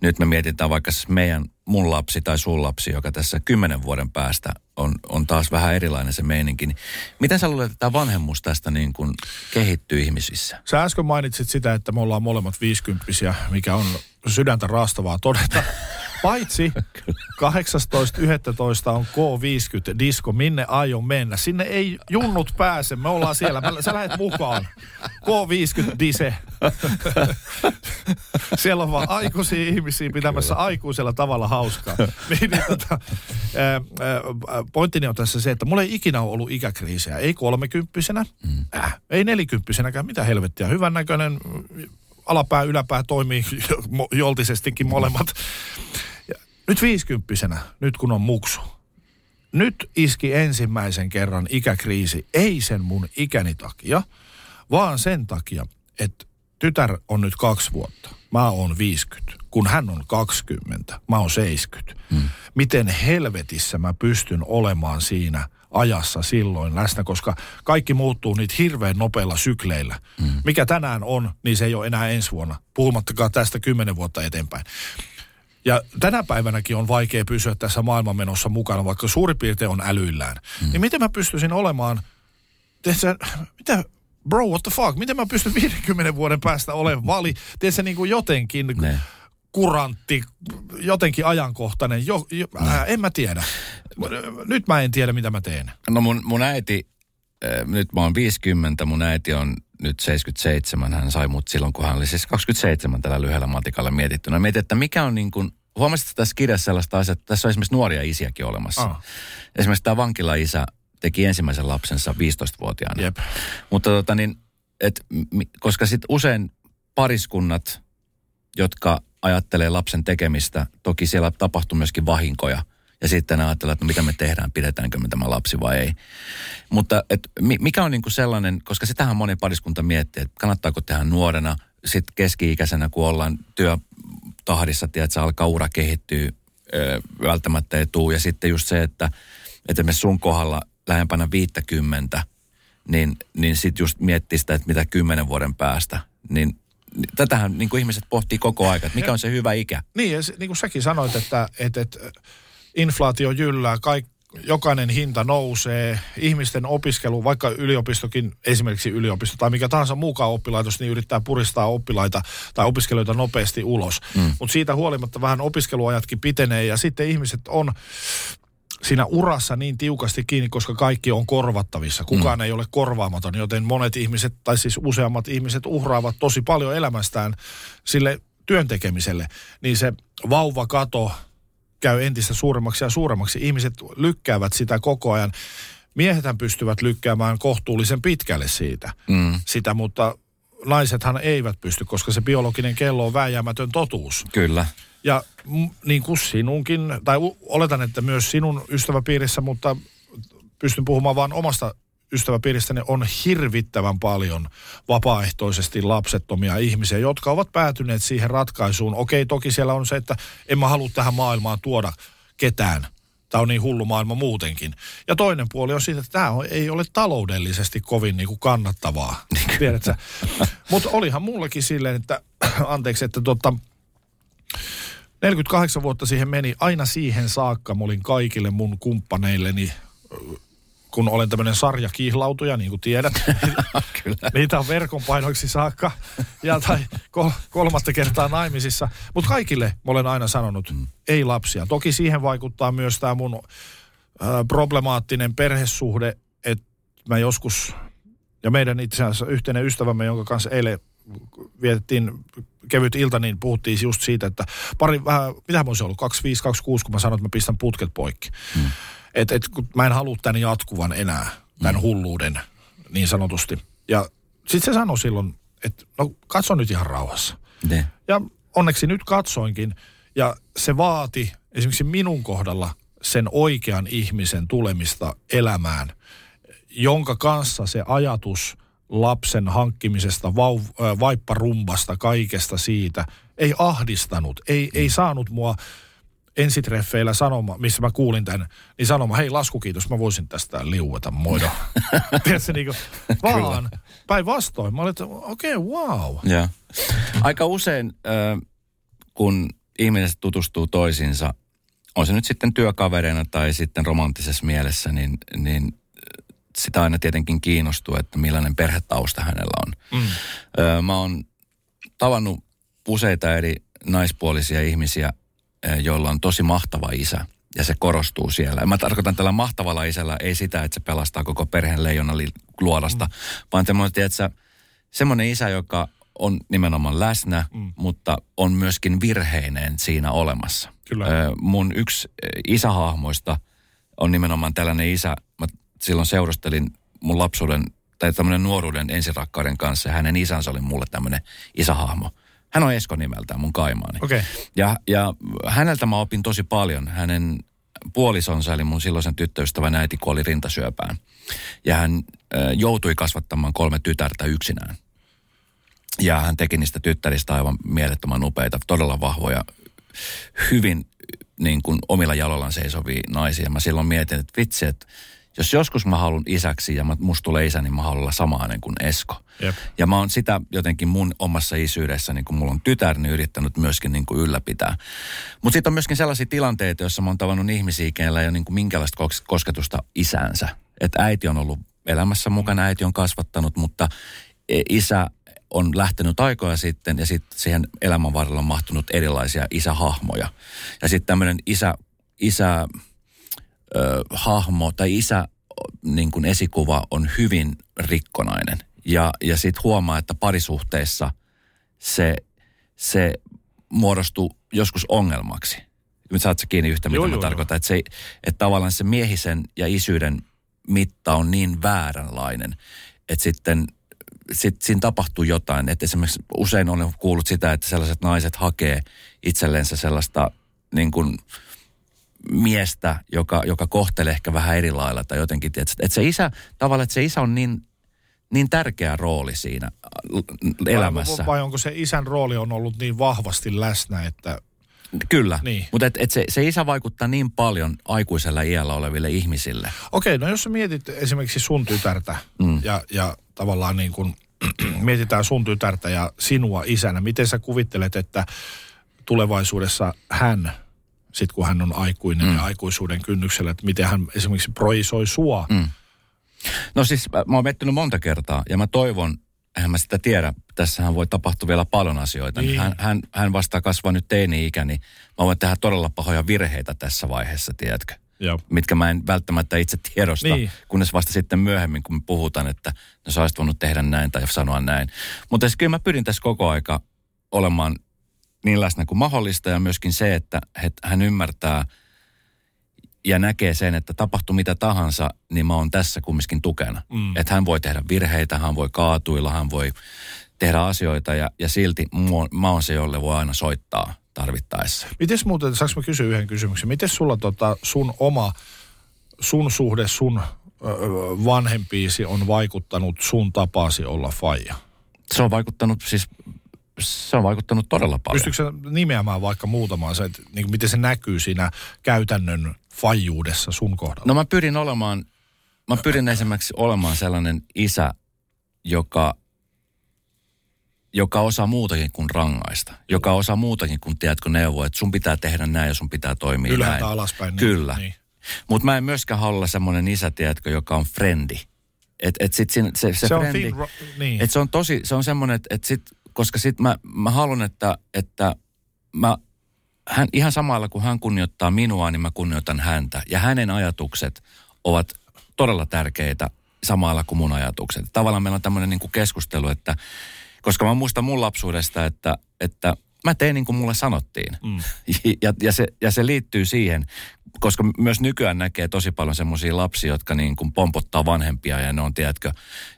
nyt me mietitään vaikka siis meidän, mun lapsi tai sun lapsi, joka tässä kymmenen vuoden päästä on, on taas vähän erilainen se meininki. Niin miten sä luulet, että tämä vanhemmuus tästä niin kuin kehittyy ihmisissä? Sä äsken mainitsit sitä, että me ollaan molemmat viisikymppisiä, mikä on sydäntä raastavaa todeta. Paitsi 18.11. on K50 disko, minne aion mennä. Sinne ei junnut pääse, me ollaan siellä. Mä- Sä lähet mukaan. K50 dise. Siellä on vaan aikuisia ihmisiä pitämässä aikuisella tavalla hauskaa. Niin, niin, tota, ää, ää, pointtini on tässä se, että mulla ei ikinä ole ollut ikäkriisejä. Ei kolmekymppisenä, mm. äh, ei nelikymppisenäkään. Mitä helvettiä. Hyvän näköinen alapää, yläpää toimii joltisestikin molemmat. Nyt viisikymppisenä, nyt kun on muksu. Nyt iski ensimmäisen kerran ikäkriisi, ei sen mun ikäni takia, vaan sen takia, että tytär on nyt kaksi vuotta. Mä oon 50. Kun hän on 20, mä oon 70. Hmm. Miten helvetissä mä pystyn olemaan siinä ajassa silloin läsnä, koska kaikki muuttuu niitä hirveän nopeilla sykleillä. Hmm. Mikä tänään on, niin se ei ole enää ensi vuonna. Puhumattakaan tästä kymmenen vuotta eteenpäin. Ja tänä päivänäkin on vaikea pysyä tässä maailmanmenossa mukana, vaikka suurin piirtein on älyillään. Mm. Niin miten mä pystyisin olemaan, tiedätkö, mitä, bro, what the fuck, miten mä pystyn 50 vuoden päästä olemaan vali, tiedätkö, niin kuin jotenkin Ne. kurantti, jotenkin ajankohtainen, jo, jo, ää, en mä tiedä. Nyt mä en tiedä, mitä mä teen. No mun, mun äiti, nyt mä oon 50, mun äiti on nyt 77. Hän sai mut silloin, kun hän oli siis 27 tällä lyhyellä matikalla mietittynä. Mietin, että mikä on niin kuin, huomasitko tässä kirjassa sellaista asiaa, että tässä on esimerkiksi nuoria isiäkin olemassa. Ah. Esimerkiksi tämä vankilaisä teki ensimmäisen lapsensa 15-vuotiaana. Jep. Mutta tota niin, et, koska sitten usein pariskunnat, jotka ajattelee lapsen tekemistä, toki siellä tapahtuu myöskin vahinkoja. Ja sitten ajattelee, että no mitä me tehdään, pidetäänkö me tämä lapsi vai ei. Mutta et, mi- mikä on niinku sellainen, koska sitähän moni pariskunta miettii, että kannattaako tehdä nuorena, sitten keski-ikäisenä, kun ollaan työtahdissa, tiedät, että alkaa ura kehittyy, ö, välttämättä ei tuu. Ja sitten just se, että, että me sun kohdalla lähempänä 50, niin, niin sitten just miettii sitä, että mitä kymmenen vuoden päästä, niin tätähän niin kuin ihmiset pohtii koko aika, että mikä on se hyvä ikä. Niin, ja niin kuin säkin sanoit, että, että, että inflaatio jyllää, kaik, jokainen hinta nousee, ihmisten opiskelu, vaikka yliopistokin, esimerkiksi yliopisto tai mikä tahansa muukaan oppilaitos, niin yrittää puristaa oppilaita tai opiskelijoita nopeasti ulos. Mm. Mutta siitä huolimatta vähän opiskeluajatkin pitenee ja sitten ihmiset on siinä urassa niin tiukasti kiinni, koska kaikki on korvattavissa. Kukaan mm. ei ole korvaamaton, joten monet ihmiset, tai siis useammat ihmiset uhraavat tosi paljon elämästään sille työntekemiselle. Niin se vauvakato käy entistä suuremmaksi ja suuremmaksi. Ihmiset lykkäävät sitä koko ajan. Miehethän pystyvät lykkäämään kohtuullisen pitkälle siitä, Mm. sitä, mutta naisethan eivät pysty, koska se biologinen kello on vääjäämätön totuus. Kyllä. Ja niin kuin sinunkin, tai oletan, että myös sinun ystäväpiirissä, mutta pystyn puhumaan vain omasta ystäväpiiristäni, on hirvittävän paljon vapaaehtoisesti lapsettomia ihmisiä, jotka ovat päätyneet siihen ratkaisuun. Okei, toki siellä on se, että en mä halua tähän maailmaan tuoda ketään. Tämä on niin hullu maailma muutenkin. Ja toinen puoli on siitä, että tämä ei ole taloudellisesti kovin niin kuin kannattavaa. Tiedätkö? Mutta olihan mullakin silleen, että anteeksi, että tota, 48 vuotta siihen meni. Aina siihen saakka mä olin kaikille mun kumppaneilleni, kun olen tämmöinen sarjakihlautuja, niin kuin tiedät. Kyllä. Niitä on verkon painoiksi saakka. Ja tai kol- kolmatta kertaa naimisissa. Mutta kaikille mä olen aina sanonut, mm. ei lapsia. Toki siihen vaikuttaa myös tämä mun ö, problemaattinen perhesuhde, että mä joskus, ja meidän itse asiassa yhteinen ystävämme, jonka kanssa eilen vietettiin kevyt ilta, niin puhuttiin just siitä, että pari vähän, mitä voisi ollut, 25, 26, kun mä sanoin, että mä pistän putket poikki. Mm. Et, et, kun mä en halua tämän jatkuvan enää, tämän mm. hulluuden, niin sanotusti. Ja sitten se sanoi silloin, että no katso nyt ihan rauhassa. Ne. Ja onneksi nyt katsoinkin, ja se vaati esimerkiksi minun kohdalla sen oikean ihmisen tulemista elämään, jonka kanssa se ajatus lapsen hankkimisesta, vau, vaipparumbasta, kaikesta siitä. Ei ahdistanut, ei, ei saanut mua ensitreffeillä sanoma, missä mä kuulin tämän, niin sanoma, hei laskukiitos, mä voisin tästä liueta moido. Tiedätkö, niin kuin, vaan päinvastoin. Mä olin, että okei, okay, wow. Ja. Aika usein, äh, kun ihmiset tutustuu toisiinsa, on se nyt sitten työkavereina tai sitten romanttisessa mielessä, niin, niin sitä aina tietenkin kiinnostuu, että millainen perhetausta hänellä on. Mm. Öö, mä oon tavannut useita eri naispuolisia ihmisiä, joilla on tosi mahtava isä. Ja se korostuu siellä. Ja mä tarkoitan tällä mahtavalla isällä ei sitä, että se pelastaa koko perheen leijona luolasta, mm. vaan semmoinen, että semmoinen isä, joka on nimenomaan läsnä, mm. mutta on myöskin virheinen siinä olemassa. Kyllä. Ö, mun yksi isähahmoista on nimenomaan tällainen isä. Mä silloin seurustelin mun lapsuuden tai tämmöinen nuoruuden ensirakkauden kanssa. Hänen isänsä oli mulle tämmöinen isähahmo. Hän on Esko nimeltään, mun kaimaani. Okay. Ja, ja häneltä mä opin tosi paljon. Hänen puolisonsa, eli mun silloisen tyttöystävän äiti kuoli rintasyöpään. Ja hän ö, joutui kasvattamaan kolme tytärtä yksinään. Ja hän teki niistä tyttäristä aivan mielettömän upeita, todella vahvoja, hyvin niin kuin omilla jaloillaan seisovia naisia. Mä silloin mietin, että vitsi, että jos joskus mä haluan isäksi ja musta tulee isä, niin mä haluan olla samainen kuin Esko. Jep. Ja mä oon sitä jotenkin mun omassa isyydessä, niin kun mulla on tytär, niin yrittänyt myöskin niin kuin ylläpitää. Mutta sitten on myöskin sellaisia tilanteita, joissa mä oon tavannut ihmisiä, kenellä ei ole niin kuin minkälaista kosketusta isänsä. Että äiti on ollut elämässä mukana, äiti on kasvattanut, mutta e, isä on lähtenyt aikoja sitten ja sitten siihen elämän varrella on mahtunut erilaisia isähahmoja. Ja sitten tämmöinen isä, isä ö, hahmo tai isä niin kuin esikuva on hyvin rikkonainen. Ja, ja sitten huomaa, että parisuhteessa se, se muodostuu joskus ongelmaksi. Nyt saat se kiinni yhtä, mitä joo, mä joo, tarkoitan. Että, se, että tavallaan se miehisen ja isyyden mitta on niin vääränlainen, että sitten sit, siinä tapahtuu jotain. Että esimerkiksi usein olen kuullut sitä, että sellaiset naiset hakee itsellensä sellaista niin kuin, miestä, joka, joka kohtelee ehkä vähän eri lailla tai jotenkin, että, että se isä, tavallaan, että se isä on niin, niin tärkeä rooli siinä elämässä. Vai, vai onko se isän rooli on ollut niin vahvasti läsnä, että... Kyllä, niin. mutta et, et se, se isä vaikuttaa niin paljon aikuisella iällä oleville ihmisille. Okei, no jos sä mietit esimerkiksi sun tytärtä mm. ja, ja tavallaan niin kuin mietitään sun tytärtä ja sinua isänä, miten sä kuvittelet, että tulevaisuudessa hän sitten kun hän on aikuinen mm. ja aikuisuuden kynnyksellä, että miten hän esimerkiksi projisoi sua. Mm. No siis mä oon miettinyt monta kertaa ja mä toivon, eihän mä sitä tiedä, tässähän voi tapahtua vielä paljon asioita. Niin. Hän, hän, hän vasta kasvaa nyt teini-ikä, niin mä voin tehdä todella pahoja virheitä tässä vaiheessa, tiedätkö? Joo. Mitkä mä en välttämättä itse tiedosta, niin. kunnes vasta sitten myöhemmin, kun me puhutaan, että no sä olisit voinut tehdä näin tai sanoa näin. Mutta siis kyllä mä pyrin tässä koko aika olemaan niin läsnä kuin mahdollista ja myöskin se, että hän ymmärtää ja näkee sen, että tapahtuu mitä tahansa, niin mä oon tässä kumminkin tukena. Mm. Että hän voi tehdä virheitä, hän voi kaatuilla, hän voi tehdä asioita ja, ja silti mä oon se, jolle voi aina soittaa tarvittaessa. Miten muuten, saanko mä kysyä yhden kysymyksen? Miten sulla tota sun oma, sun suhde sun vanhempiisi on vaikuttanut sun tapaasi olla faija? Se on vaikuttanut siis se on vaikuttanut todella paljon. Pystytkö nimeämään vaikka muutamaan se, että niin miten se näkyy siinä käytännön fajuudessa sun kohdalla? No mä pyrin olemaan, mä pyrin esimerkiksi olemaan sellainen isä, joka, joka osaa muutakin kuin rangaista. Joka osaa muutakin kuin, tiedätkö, neuvoa, että sun pitää tehdä näin ja sun pitää toimia Ylhäältä näin. alaspäin. Niin, Kyllä. Niin. Mutta mä en myöskään halua semmoinen isä, tiedätkö, joka on frendi. Et, et sit siinä, se, se, Se on frendi, thin ro- niin. et se on tosi, se on semmoinen, että et sit, koska sit mä, mä haluan, että, että mä, hän, ihan samalla kun hän kunnioittaa minua, niin mä kunnioitan häntä. Ja hänen ajatukset ovat todella tärkeitä samalla kuin mun ajatukset. Tavallaan meillä on tämmöinen niin keskustelu, että koska mä muistan mun lapsuudesta, että, että mä tein niin kuin mulle sanottiin. Mm. Ja, ja, se, ja se liittyy siihen, koska myös nykyään näkee tosi paljon semmoisia lapsia, jotka niin kuin pompottaa vanhempia ja ne on, tiedätkö,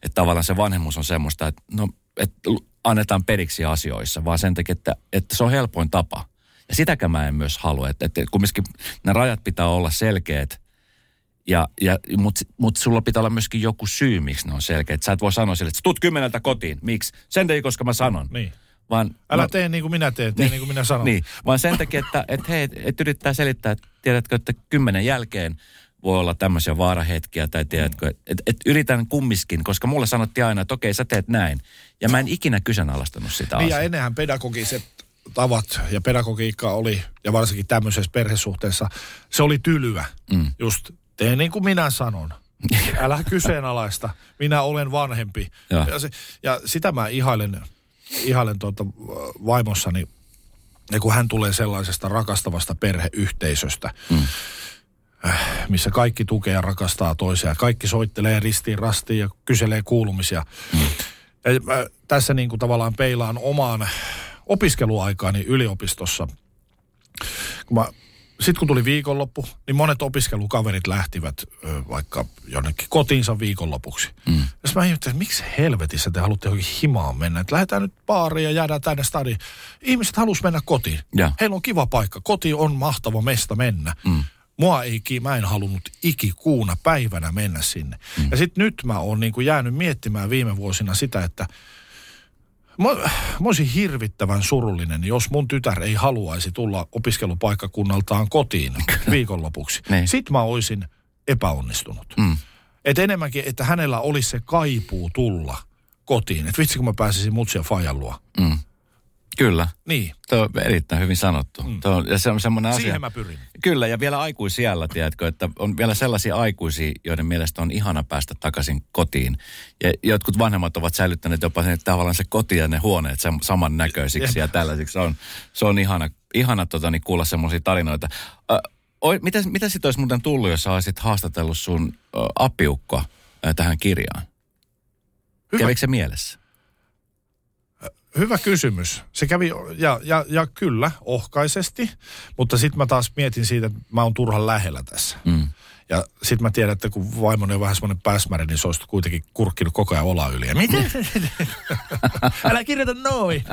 että tavallaan se vanhemmuus on semmoista, että no, että annetaan periksi asioissa, vaan sen takia, että, että se on helpoin tapa. Ja sitäkään mä en myös halua, että, että kumminkin nämä rajat pitää olla selkeät Ja, ja, Mutta mut sulla pitää olla myöskin joku syy, miksi ne on selkeät. Sä et voi sanoa sille, että tuut kymmeneltä kotiin. Miksi? Sen takia, koska mä sanon. Niin. Vaan, Älä no, tee niin kuin minä teen, tee niin, niin kuin minä sanon. Niin, vaan sen takia, että et hei, et yrittää selittää, että tiedätkö, että kymmenen jälkeen voi olla tämmöisiä vaarahetkiä, tai tiedätkö, että et yritän kummiskin, koska mulle sanottiin aina, että okei, sä teet näin. Ja mä en ikinä kyseenalaistanut sitä Niin ja asiaa. ennenhän pedagogiset tavat ja pedagogiikka oli, ja varsinkin tämmöisessä perhesuhteessa, se oli tylyä. Mm. Just tee niin kuin minä sanon. Älä kyseenalaista. Minä olen vanhempi. Joo. Ja, se, ja sitä mä ihailen, ihailen tuota vaimossani, ja kun hän tulee sellaisesta rakastavasta perheyhteisöstä, mm. Missä kaikki tukee ja rakastaa toisiaan. Kaikki soittelee ristiin rastiin ja kyselee kuulumisia. Mm. Ja mä tässä niin kuin tavallaan peilaan omaan opiskeluaikaani yliopistossa. Kun mä, sitten kun tuli viikonloppu, niin monet opiskelukaverit lähtivät ö, vaikka jonnekin kotiinsa viikonlopuksi. Mm. Ja mä ihmettelin, että miksi helvetissä te haluatte johonkin himaan mennä. Että lähdetään nyt baariin ja jäädään tänne stadiin. Ihmiset halus mennä kotiin. Ja. Heillä on kiva paikka. Koti on mahtava mesta mennä. Mm. Mua ei, mä en halunnut ikikuuna päivänä mennä sinne. Mm. Ja sitten nyt mä oon niinku jäänyt miettimään viime vuosina sitä, että Mä, mä olisin hirvittävän surullinen, jos mun tytär ei haluaisi tulla opiskelupaikkakunnaltaan kotiin viikonlopuksi. Niin. Sitten mä olisin epäonnistunut. Mm. Et enemmänkin, että hänellä olisi se kaipuu tulla kotiin. Että vitsi, kun mä pääsisin mutsia fajan luo. Kyllä. Niin, Tuo on erittäin hyvin sanottu. Mm. Tuo on, ja se on semmoinen asia. siihen mä pyrin. Kyllä, ja vielä aikuisiellä, tiedätkö, että on vielä sellaisia aikuisia, joiden mielestä on ihana päästä takaisin kotiin. Ja jotkut vanhemmat ovat säilyttäneet jopa sen, että tavallaan se koti ja ne huoneet sam- samannäköisiksi ja tällaisiksi. Se on, se on ihana, ihana tota, niin kuulla semmoisia tarinoita. Ö, mitä, mitä sitten olisi muuten tullut, jos olisit haastatellut sun ö, ö, tähän kirjaan? Hyvä. Kävikö se mielessä? Hyvä kysymys. Se kävi, ja, ja, ja kyllä, ohkaisesti, mutta sitten mä taas mietin siitä, että mä oon turhan lähellä tässä. Mm. Ja sitten mä tiedän, että kun vaimoni on vähän semmoinen pääsmäri, niin se olisi kuitenkin kurkkinut koko ajan ola yli. Ja miten? Älä kirjoita noin.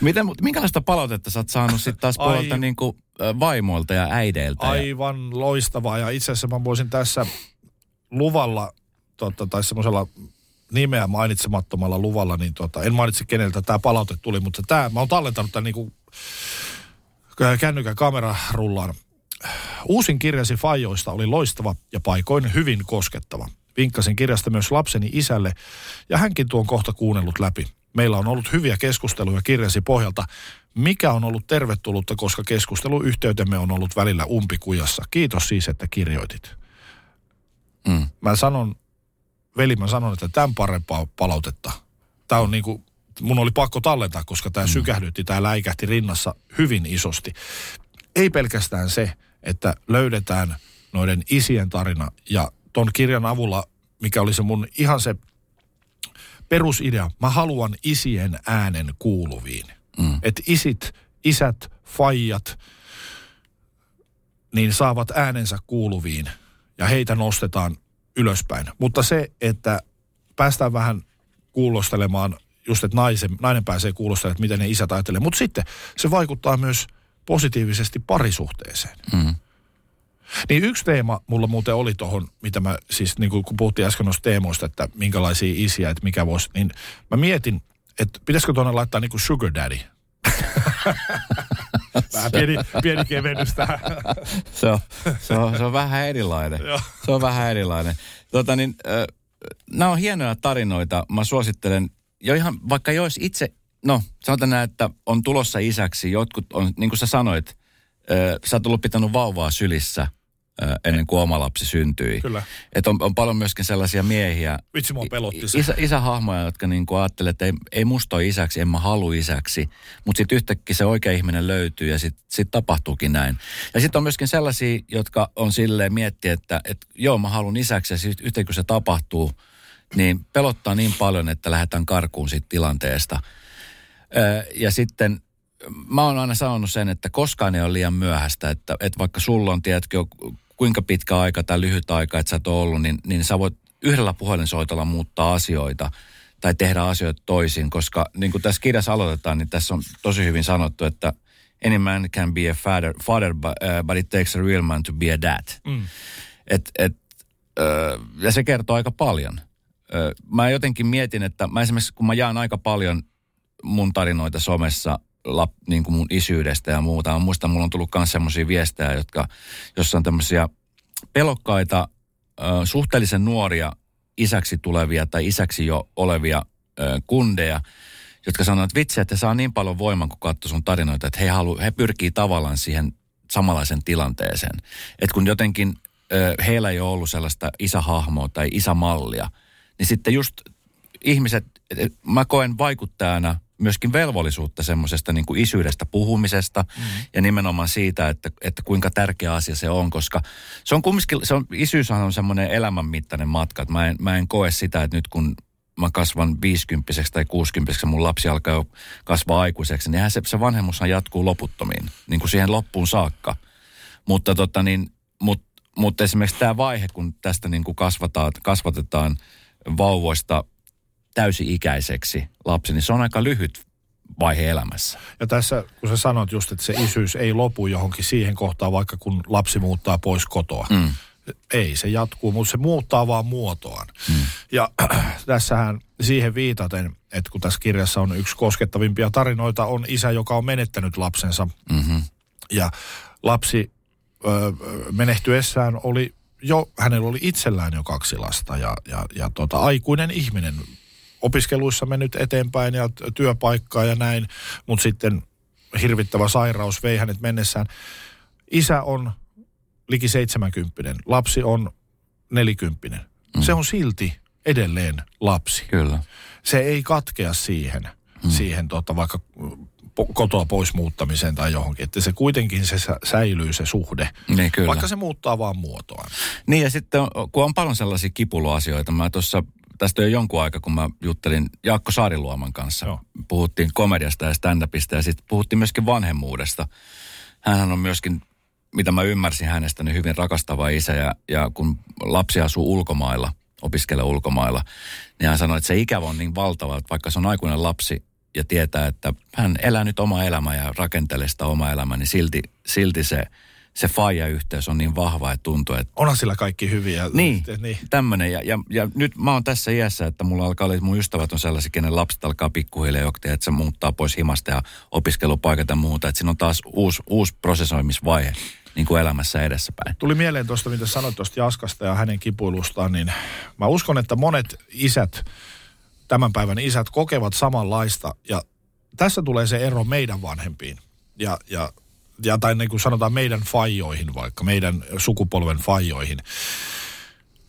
Miten, minkälaista palautetta sä oot saanut sitten taas Ai. puolelta niin kuin, vaimoilta ja äideiltä? Ja, Aivan loistavaa. Ja itse asiassa mä voisin tässä luvalla, tota, tai semmoisella nimeä mainitsemattomalla luvalla, niin tota, en mainitse keneltä tämä palaute tuli, mutta tämä, mä oon tallentanut tämän niinku kännykän kamerarullaan. Uusin kirjasi Fajoista oli loistava ja paikoin hyvin koskettava. Vinkkasin kirjasta myös lapseni isälle ja hänkin tuon kohta kuunnellut läpi. Meillä on ollut hyviä keskusteluja kirjasi pohjalta, mikä on ollut tervetullutta, koska keskusteluyhteytemme on ollut välillä umpikujassa. Kiitos siis, että kirjoitit. Mm. Mä sanon, veli, mä sanon, että tämän parempaa palautetta. Tämä on niinku, mun oli pakko tallentaa, koska tämä mm. sykähdytti, tämä läikähti rinnassa hyvin isosti. Ei pelkästään se, että löydetään noiden isien tarina ja ton kirjan avulla, mikä oli se mun ihan se perusidea, mä haluan isien äänen kuuluviin. Mm. Että isit, isät, faijat, niin saavat äänensä kuuluviin ja heitä nostetaan ylöspäin. Mutta se, että päästään vähän kuulostelemaan, just että naisen, nainen pääsee kuulostelemaan, että miten ne isät ajattelee. Mutta sitten se vaikuttaa myös positiivisesti parisuhteeseen. Mm. Niin yksi teema mulla muuten oli tuohon, mitä mä siis, niin kun puhuttiin äsken noista teemoista, että minkälaisia isiä, että mikä voisi, niin mä mietin, että pitäisikö tuonne laittaa niin kuin sugar daddy. Vähän pieni, pieni kevennys tähän. se, on, se, on, se on vähän erilainen. Se on vähän erilainen. Tota niin, äh, nämä on hienoja tarinoita. Mä suosittelen, jo ihan, vaikka jos itse, no sanotaan näin, että on tulossa isäksi. Jotkut on, niin kuin sä sanoit, äh, sä oot ollut pitänyt vauvaa sylissä ennen kuin oma lapsi syntyi. Kyllä. Et on, on paljon myöskin sellaisia miehiä, Vitsi, mua pelotti se. Isä, isähahmoja, jotka niin kuin ajattelee, että ei, ei musta ole isäksi, en mä halua isäksi. Mutta sitten yhtäkkiä se oikea ihminen löytyy ja sitten sit tapahtuukin näin. Ja sitten on myöskin sellaisia, jotka on silleen miettiä, että, että joo mä haluan isäksi ja sitten yhtäkkiä kun se tapahtuu, niin pelottaa niin paljon, että lähdetään karkuun siitä tilanteesta. Öö, ja sitten mä oon aina sanonut sen, että koskaan ei ole liian myöhäistä, että, että vaikka sulla on, tiedätkö, kuinka pitkä aika tai lyhyt aika, että sä et ollut, niin, niin sä voit yhdellä puhelinsoitolla muuttaa asioita tai tehdä asioita toisin, koska niin kuin tässä kirjassa aloitetaan, niin tässä on tosi hyvin sanottu, että any man can be a father, father but, uh, but it takes a real man to be a dad. Mm. Et, et, ö, ja se kertoo aika paljon. Ö, mä jotenkin mietin, että mä esimerkiksi kun mä jaan aika paljon mun tarinoita somessa lap, niin kuin mun isyydestä ja muuta. Mä muistan, mulla on tullut myös semmoisia viestejä, jotka, jossa on tämmöisiä pelokkaita, suhteellisen nuoria isäksi tulevia tai isäksi jo olevia kundeja, jotka sanoo, että vitsi, että saa niin paljon voiman, kun katsoo sun tarinoita, että he, halu, he pyrkii tavallaan siihen samanlaisen tilanteeseen. Että kun jotenkin heillä ei ole ollut sellaista isähahmoa tai isämallia, niin sitten just ihmiset, et mä koen vaikuttajana myöskin velvollisuutta semmoisesta niin kuin isyydestä puhumisesta mm. ja nimenomaan siitä, että, että kuinka tärkeä asia se on, koska se on kumminkin, se on, isyyshän on semmoinen elämänmittainen matka, että mä en, mä en koe sitä, että nyt kun mä kasvan 50 tai 60 mun lapsi alkaa jo kasvaa aikuiseksi, niin se, se vanhemmushan jatkuu loputtomiin, niin kuin siihen loppuun saakka. Mutta tota niin, mut, mutta esimerkiksi tämä vaihe, kun tästä niin kuin kasvataan, kasvatetaan vauvoista täysi-ikäiseksi lapsi, niin se on aika lyhyt vaihe elämässä. Ja tässä, kun sä sanot just, että se isyys ei lopu johonkin siihen kohtaan, vaikka kun lapsi muuttaa pois kotoa. Mm. Ei, se jatkuu, mutta se muuttaa vaan muotoaan. Mm. Ja tässähän siihen viitaten, että kun tässä kirjassa on yksi koskettavimpia tarinoita, on isä, joka on menettänyt lapsensa. Mm-hmm. Ja lapsi ö, menehtyessään oli jo, hänellä oli itsellään jo kaksi lasta ja, ja, ja tota, aikuinen ihminen opiskeluissa mennyt eteenpäin ja työpaikkaa ja näin, mutta sitten hirvittävä sairaus vei hänet mennessään. Isä on liki 70, lapsi on 40. Mm. Se on silti edelleen lapsi. Kyllä. Se ei katkea siihen, mm. siihen tota, vaikka kotoa pois muuttamiseen tai johonkin. Että se kuitenkin se säilyy se suhde, niin, kyllä. vaikka se muuttaa vaan muotoaan. Niin ja sitten kun on paljon sellaisia kipuluasioita, mä tuossa tästä jo jonkun aika, kun mä juttelin Jaakko Saariluoman kanssa. Joo. Puhuttiin komediasta ja stand-upista ja sitten puhuttiin myöskin vanhemmuudesta. Hänhän on myöskin, mitä mä ymmärsin hänestä, niin hyvin rakastava isä ja, ja kun lapsi asuu ulkomailla, opiskelee ulkomailla, niin hän sanoi, että se ikävä on niin valtava, että vaikka se on aikuinen lapsi ja tietää, että hän elää nyt oma elämä ja rakentelee sitä oma elämää, niin silti, silti se – se faija-yhteys on niin vahva, että tuntuu, että... Onhan sillä kaikki hyviä. Niin, niin. tämmöinen. Ja, ja, ja, nyt mä oon tässä iässä, että mulla alkaa olla, mun ystävät on sellaisia, kenen lapset alkaa pikkuhiljaa jokti, että se muuttaa pois himasta ja opiskelupaikat ja muuta. Että siinä on taas uusi, uusi prosessoimisvaihe niin kuin elämässä edessäpäin. Tuli mieleen tuosta, mitä sanoit tuosta Jaskasta ja hänen kipuilustaan, niin mä uskon, että monet isät, tämän päivän isät, kokevat samanlaista. Ja tässä tulee se ero meidän vanhempiin. Ja, ja ja tai niin kuin sanotaan meidän fajoihin vaikka, meidän sukupolven fajoihin.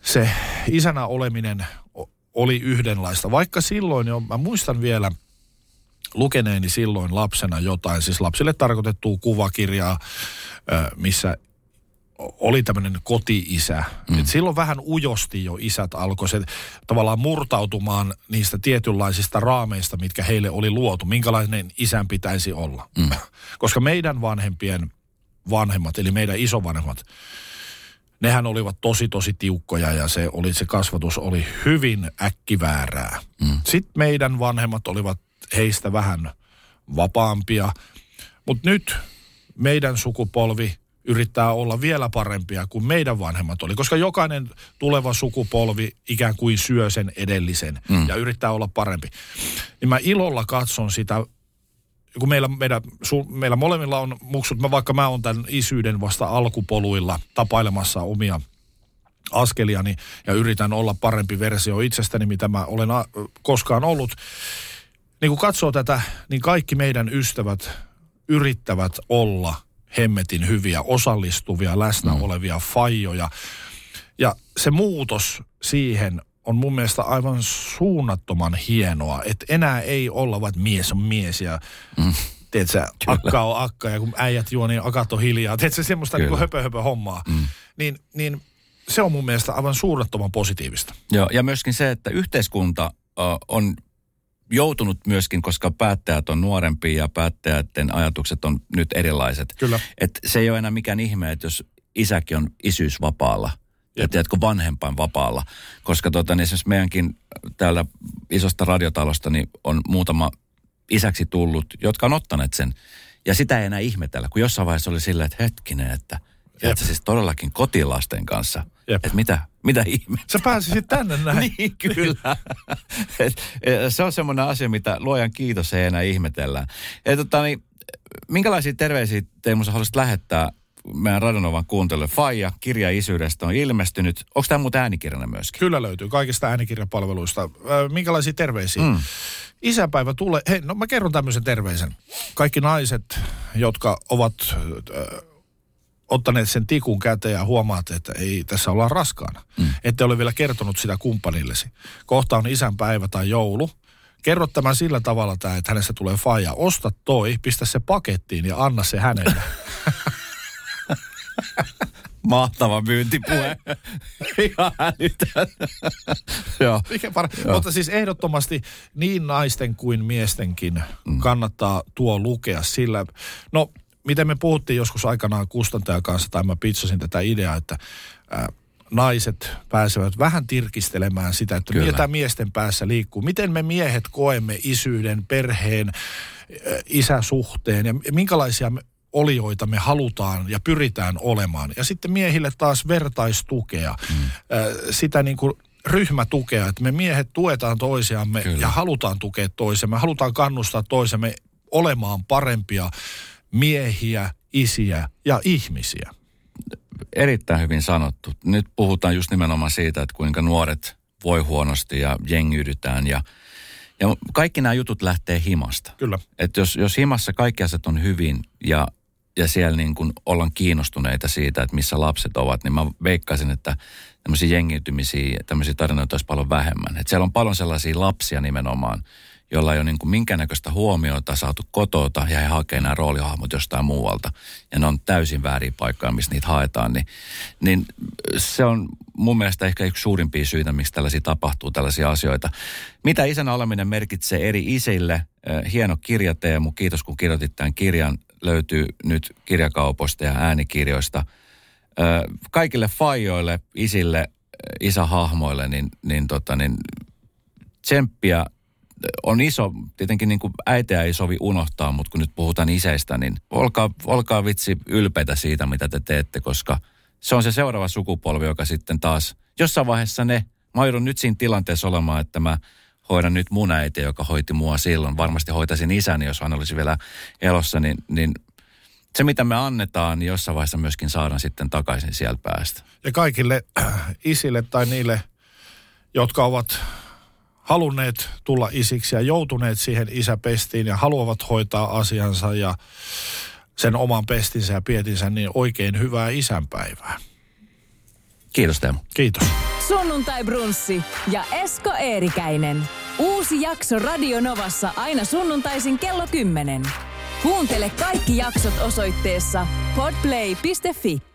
Se isänä oleminen oli yhdenlaista, vaikka silloin jo, mä muistan vielä lukeneeni silloin lapsena jotain, siis lapsille tarkoitettua kuvakirjaa, missä oli tämmöinen koti-isä. Mm. Et silloin vähän ujosti jo isät alkoi se tavallaan murtautumaan niistä tietynlaisista raameista, mitkä heille oli luotu. Minkälainen isän pitäisi olla. Mm. Koska meidän vanhempien vanhemmat, eli meidän isovanhemmat, nehän olivat tosi tosi tiukkoja ja se, oli, se kasvatus oli hyvin äkkiväärää. Mm. Sitten meidän vanhemmat olivat heistä vähän vapaampia. Mutta nyt meidän sukupolvi yrittää olla vielä parempia kuin meidän vanhemmat oli, koska jokainen tuleva sukupolvi ikään kuin syö sen edellisen mm. ja yrittää olla parempi. Niin mä ilolla katson sitä, kun meillä, meidän, su, meillä molemmilla on muksut, mä, vaikka mä oon tämän isyyden vasta alkupoluilla tapailemassa omia askeliani ja yritän olla parempi versio itsestäni, mitä mä olen a, koskaan ollut. Niin kun katsoo tätä, niin kaikki meidän ystävät yrittävät olla – hemmetin hyviä, osallistuvia, läsnä mm. olevia fajoja. Ja se muutos siihen on mun mielestä aivan suunnattoman hienoa, että enää ei olla, vaan mies on mies ja mm. Tiedätkö, akka on akka ja kun äijät juo, niin akat on hiljaa. Tiedätkö, semmoista niin höpö, höpö hommaa. Mm. Niin, niin se on mun mielestä aivan suunnattoman positiivista. Joo, ja myöskin se, että yhteiskunta on joutunut myöskin, koska päättäjät on nuorempia ja päättäjäiden ajatukset on nyt erilaiset. Kyllä. Et se ei ole enää mikään ihme, että jos isäkin on isyysvapaalla ja tiedätkö, vanhempain vapaalla. Koska tota, niin esimerkiksi meidänkin täällä isosta radiotalosta niin on muutama isäksi tullut, jotka on ottaneet sen Ja sitä ei enää ihmetellä, kun jossain vaiheessa oli silleen, että hetkinen, että Jep. siis todellakin kotilasten kanssa. Että mitä, mitä ihme? Sä pääsisit tänne näin. niin, kyllä. et, et, se on semmoinen asia, mitä luojan kiitos ei enää ihmetellä. Et, tota, niin, minkälaisia terveisiä Teemu sä haluaisit lähettää meidän Radonovan kuuntelijoille? Faija, kirja isyydestä on ilmestynyt. Onko tämä muuten äänikirjana myöskin? Kyllä löytyy kaikista äänikirjapalveluista. Minkälaisia terveisiä? Mm. Isäpäivä tulee. Hei, no mä kerron tämmöisen terveisen. Kaikki naiset, jotka ovat äh, ottaneet sen tikun käteen ja huomaat, että ei tässä olla raskaana. Mm. Ette ole vielä kertonut sitä kumppanillesi. Kohta on isän päivä tai joulu. Kerro tämän sillä tavalla, että hänestä tulee faija. Osta toi, pistä se pakettiin ja anna se hänelle. Mahtava myyntipuhe. Ihan Joo. Mikä par- Joo. Mutta siis ehdottomasti niin naisten kuin miestenkin mm. kannattaa tuo lukea sillä, no miten me puhuttiin joskus aikanaan kustantajan kanssa, tai mä pitsasin tätä ideaa, että ää, naiset pääsevät vähän tirkistelemään sitä, että Kyllä. mitä miesten päässä liikkuu. Miten me miehet koemme isyyden, perheen, isäsuhteen ja minkälaisia olioita me halutaan ja pyritään olemaan. Ja sitten miehille taas vertaistukea, mm. sitä niin kuin ryhmätukea, että me miehet tuetaan toisiamme Kyllä. ja halutaan tukea toisemme, halutaan kannustaa toisemme olemaan parempia miehiä, isiä ja ihmisiä. Erittäin hyvin sanottu. Nyt puhutaan just nimenomaan siitä, että kuinka nuoret voi huonosti ja jengiydytään ja ja kaikki nämä jutut lähtee himasta. Kyllä. Et jos, jos himassa kaikki asiat on hyvin ja, ja siellä niin kuin ollaan kiinnostuneita siitä, että missä lapset ovat, niin mä veikkaisin, että tämmöisiä jengiytymisiä, tämmöisiä tarinoita olisi paljon vähemmän. Et siellä on paljon sellaisia lapsia nimenomaan, jolla ei ole niin kuin minkäännäköistä huomiota saatu kotota ja he hakee nämä roolihahmot jostain muualta. Ja ne on täysin väärin paikkaa, missä niitä haetaan. Niin, niin se on mun mielestä ehkä yksi suurimpia syitä, miksi tällaisia tapahtuu, tällaisia asioita. Mitä isänä oleminen merkitsee eri isille? Hieno kirja Teemu, kiitos kun kirjoitit tämän kirjan. Löytyy nyt kirjakaupoista ja äänikirjoista. Kaikille fajoille, isille, isähahmoille, niin, niin, tota, niin tsemppiä on iso, tietenkin niin kuin äitiä ei sovi unohtaa, mutta kun nyt puhutaan isäistä, niin olkaa, olkaa vitsi ylpeitä siitä, mitä te teette, koska se on se seuraava sukupolvi, joka sitten taas jossain vaiheessa ne, mä joudun nyt siinä tilanteessa olemaan, että mä hoidan nyt mun äiti, joka hoiti mua silloin. Varmasti hoitaisin isäni, jos hän olisi vielä elossa, niin, niin se mitä me annetaan, niin jossain vaiheessa myöskin saadaan sitten takaisin sieltä päästä. Ja kaikille isille tai niille, jotka ovat halunneet tulla isiksi ja joutuneet siihen isäpestiin ja haluavat hoitaa asiansa ja sen oman pestinsä ja pietinsä, niin oikein hyvää isänpäivää. Kiitos Teemu. Kiitos. Sunnuntai Brunssi ja Esko Eerikäinen. Uusi jakso Radio Novassa aina sunnuntaisin kello 10. Kuuntele kaikki jaksot osoitteessa podplay.fi.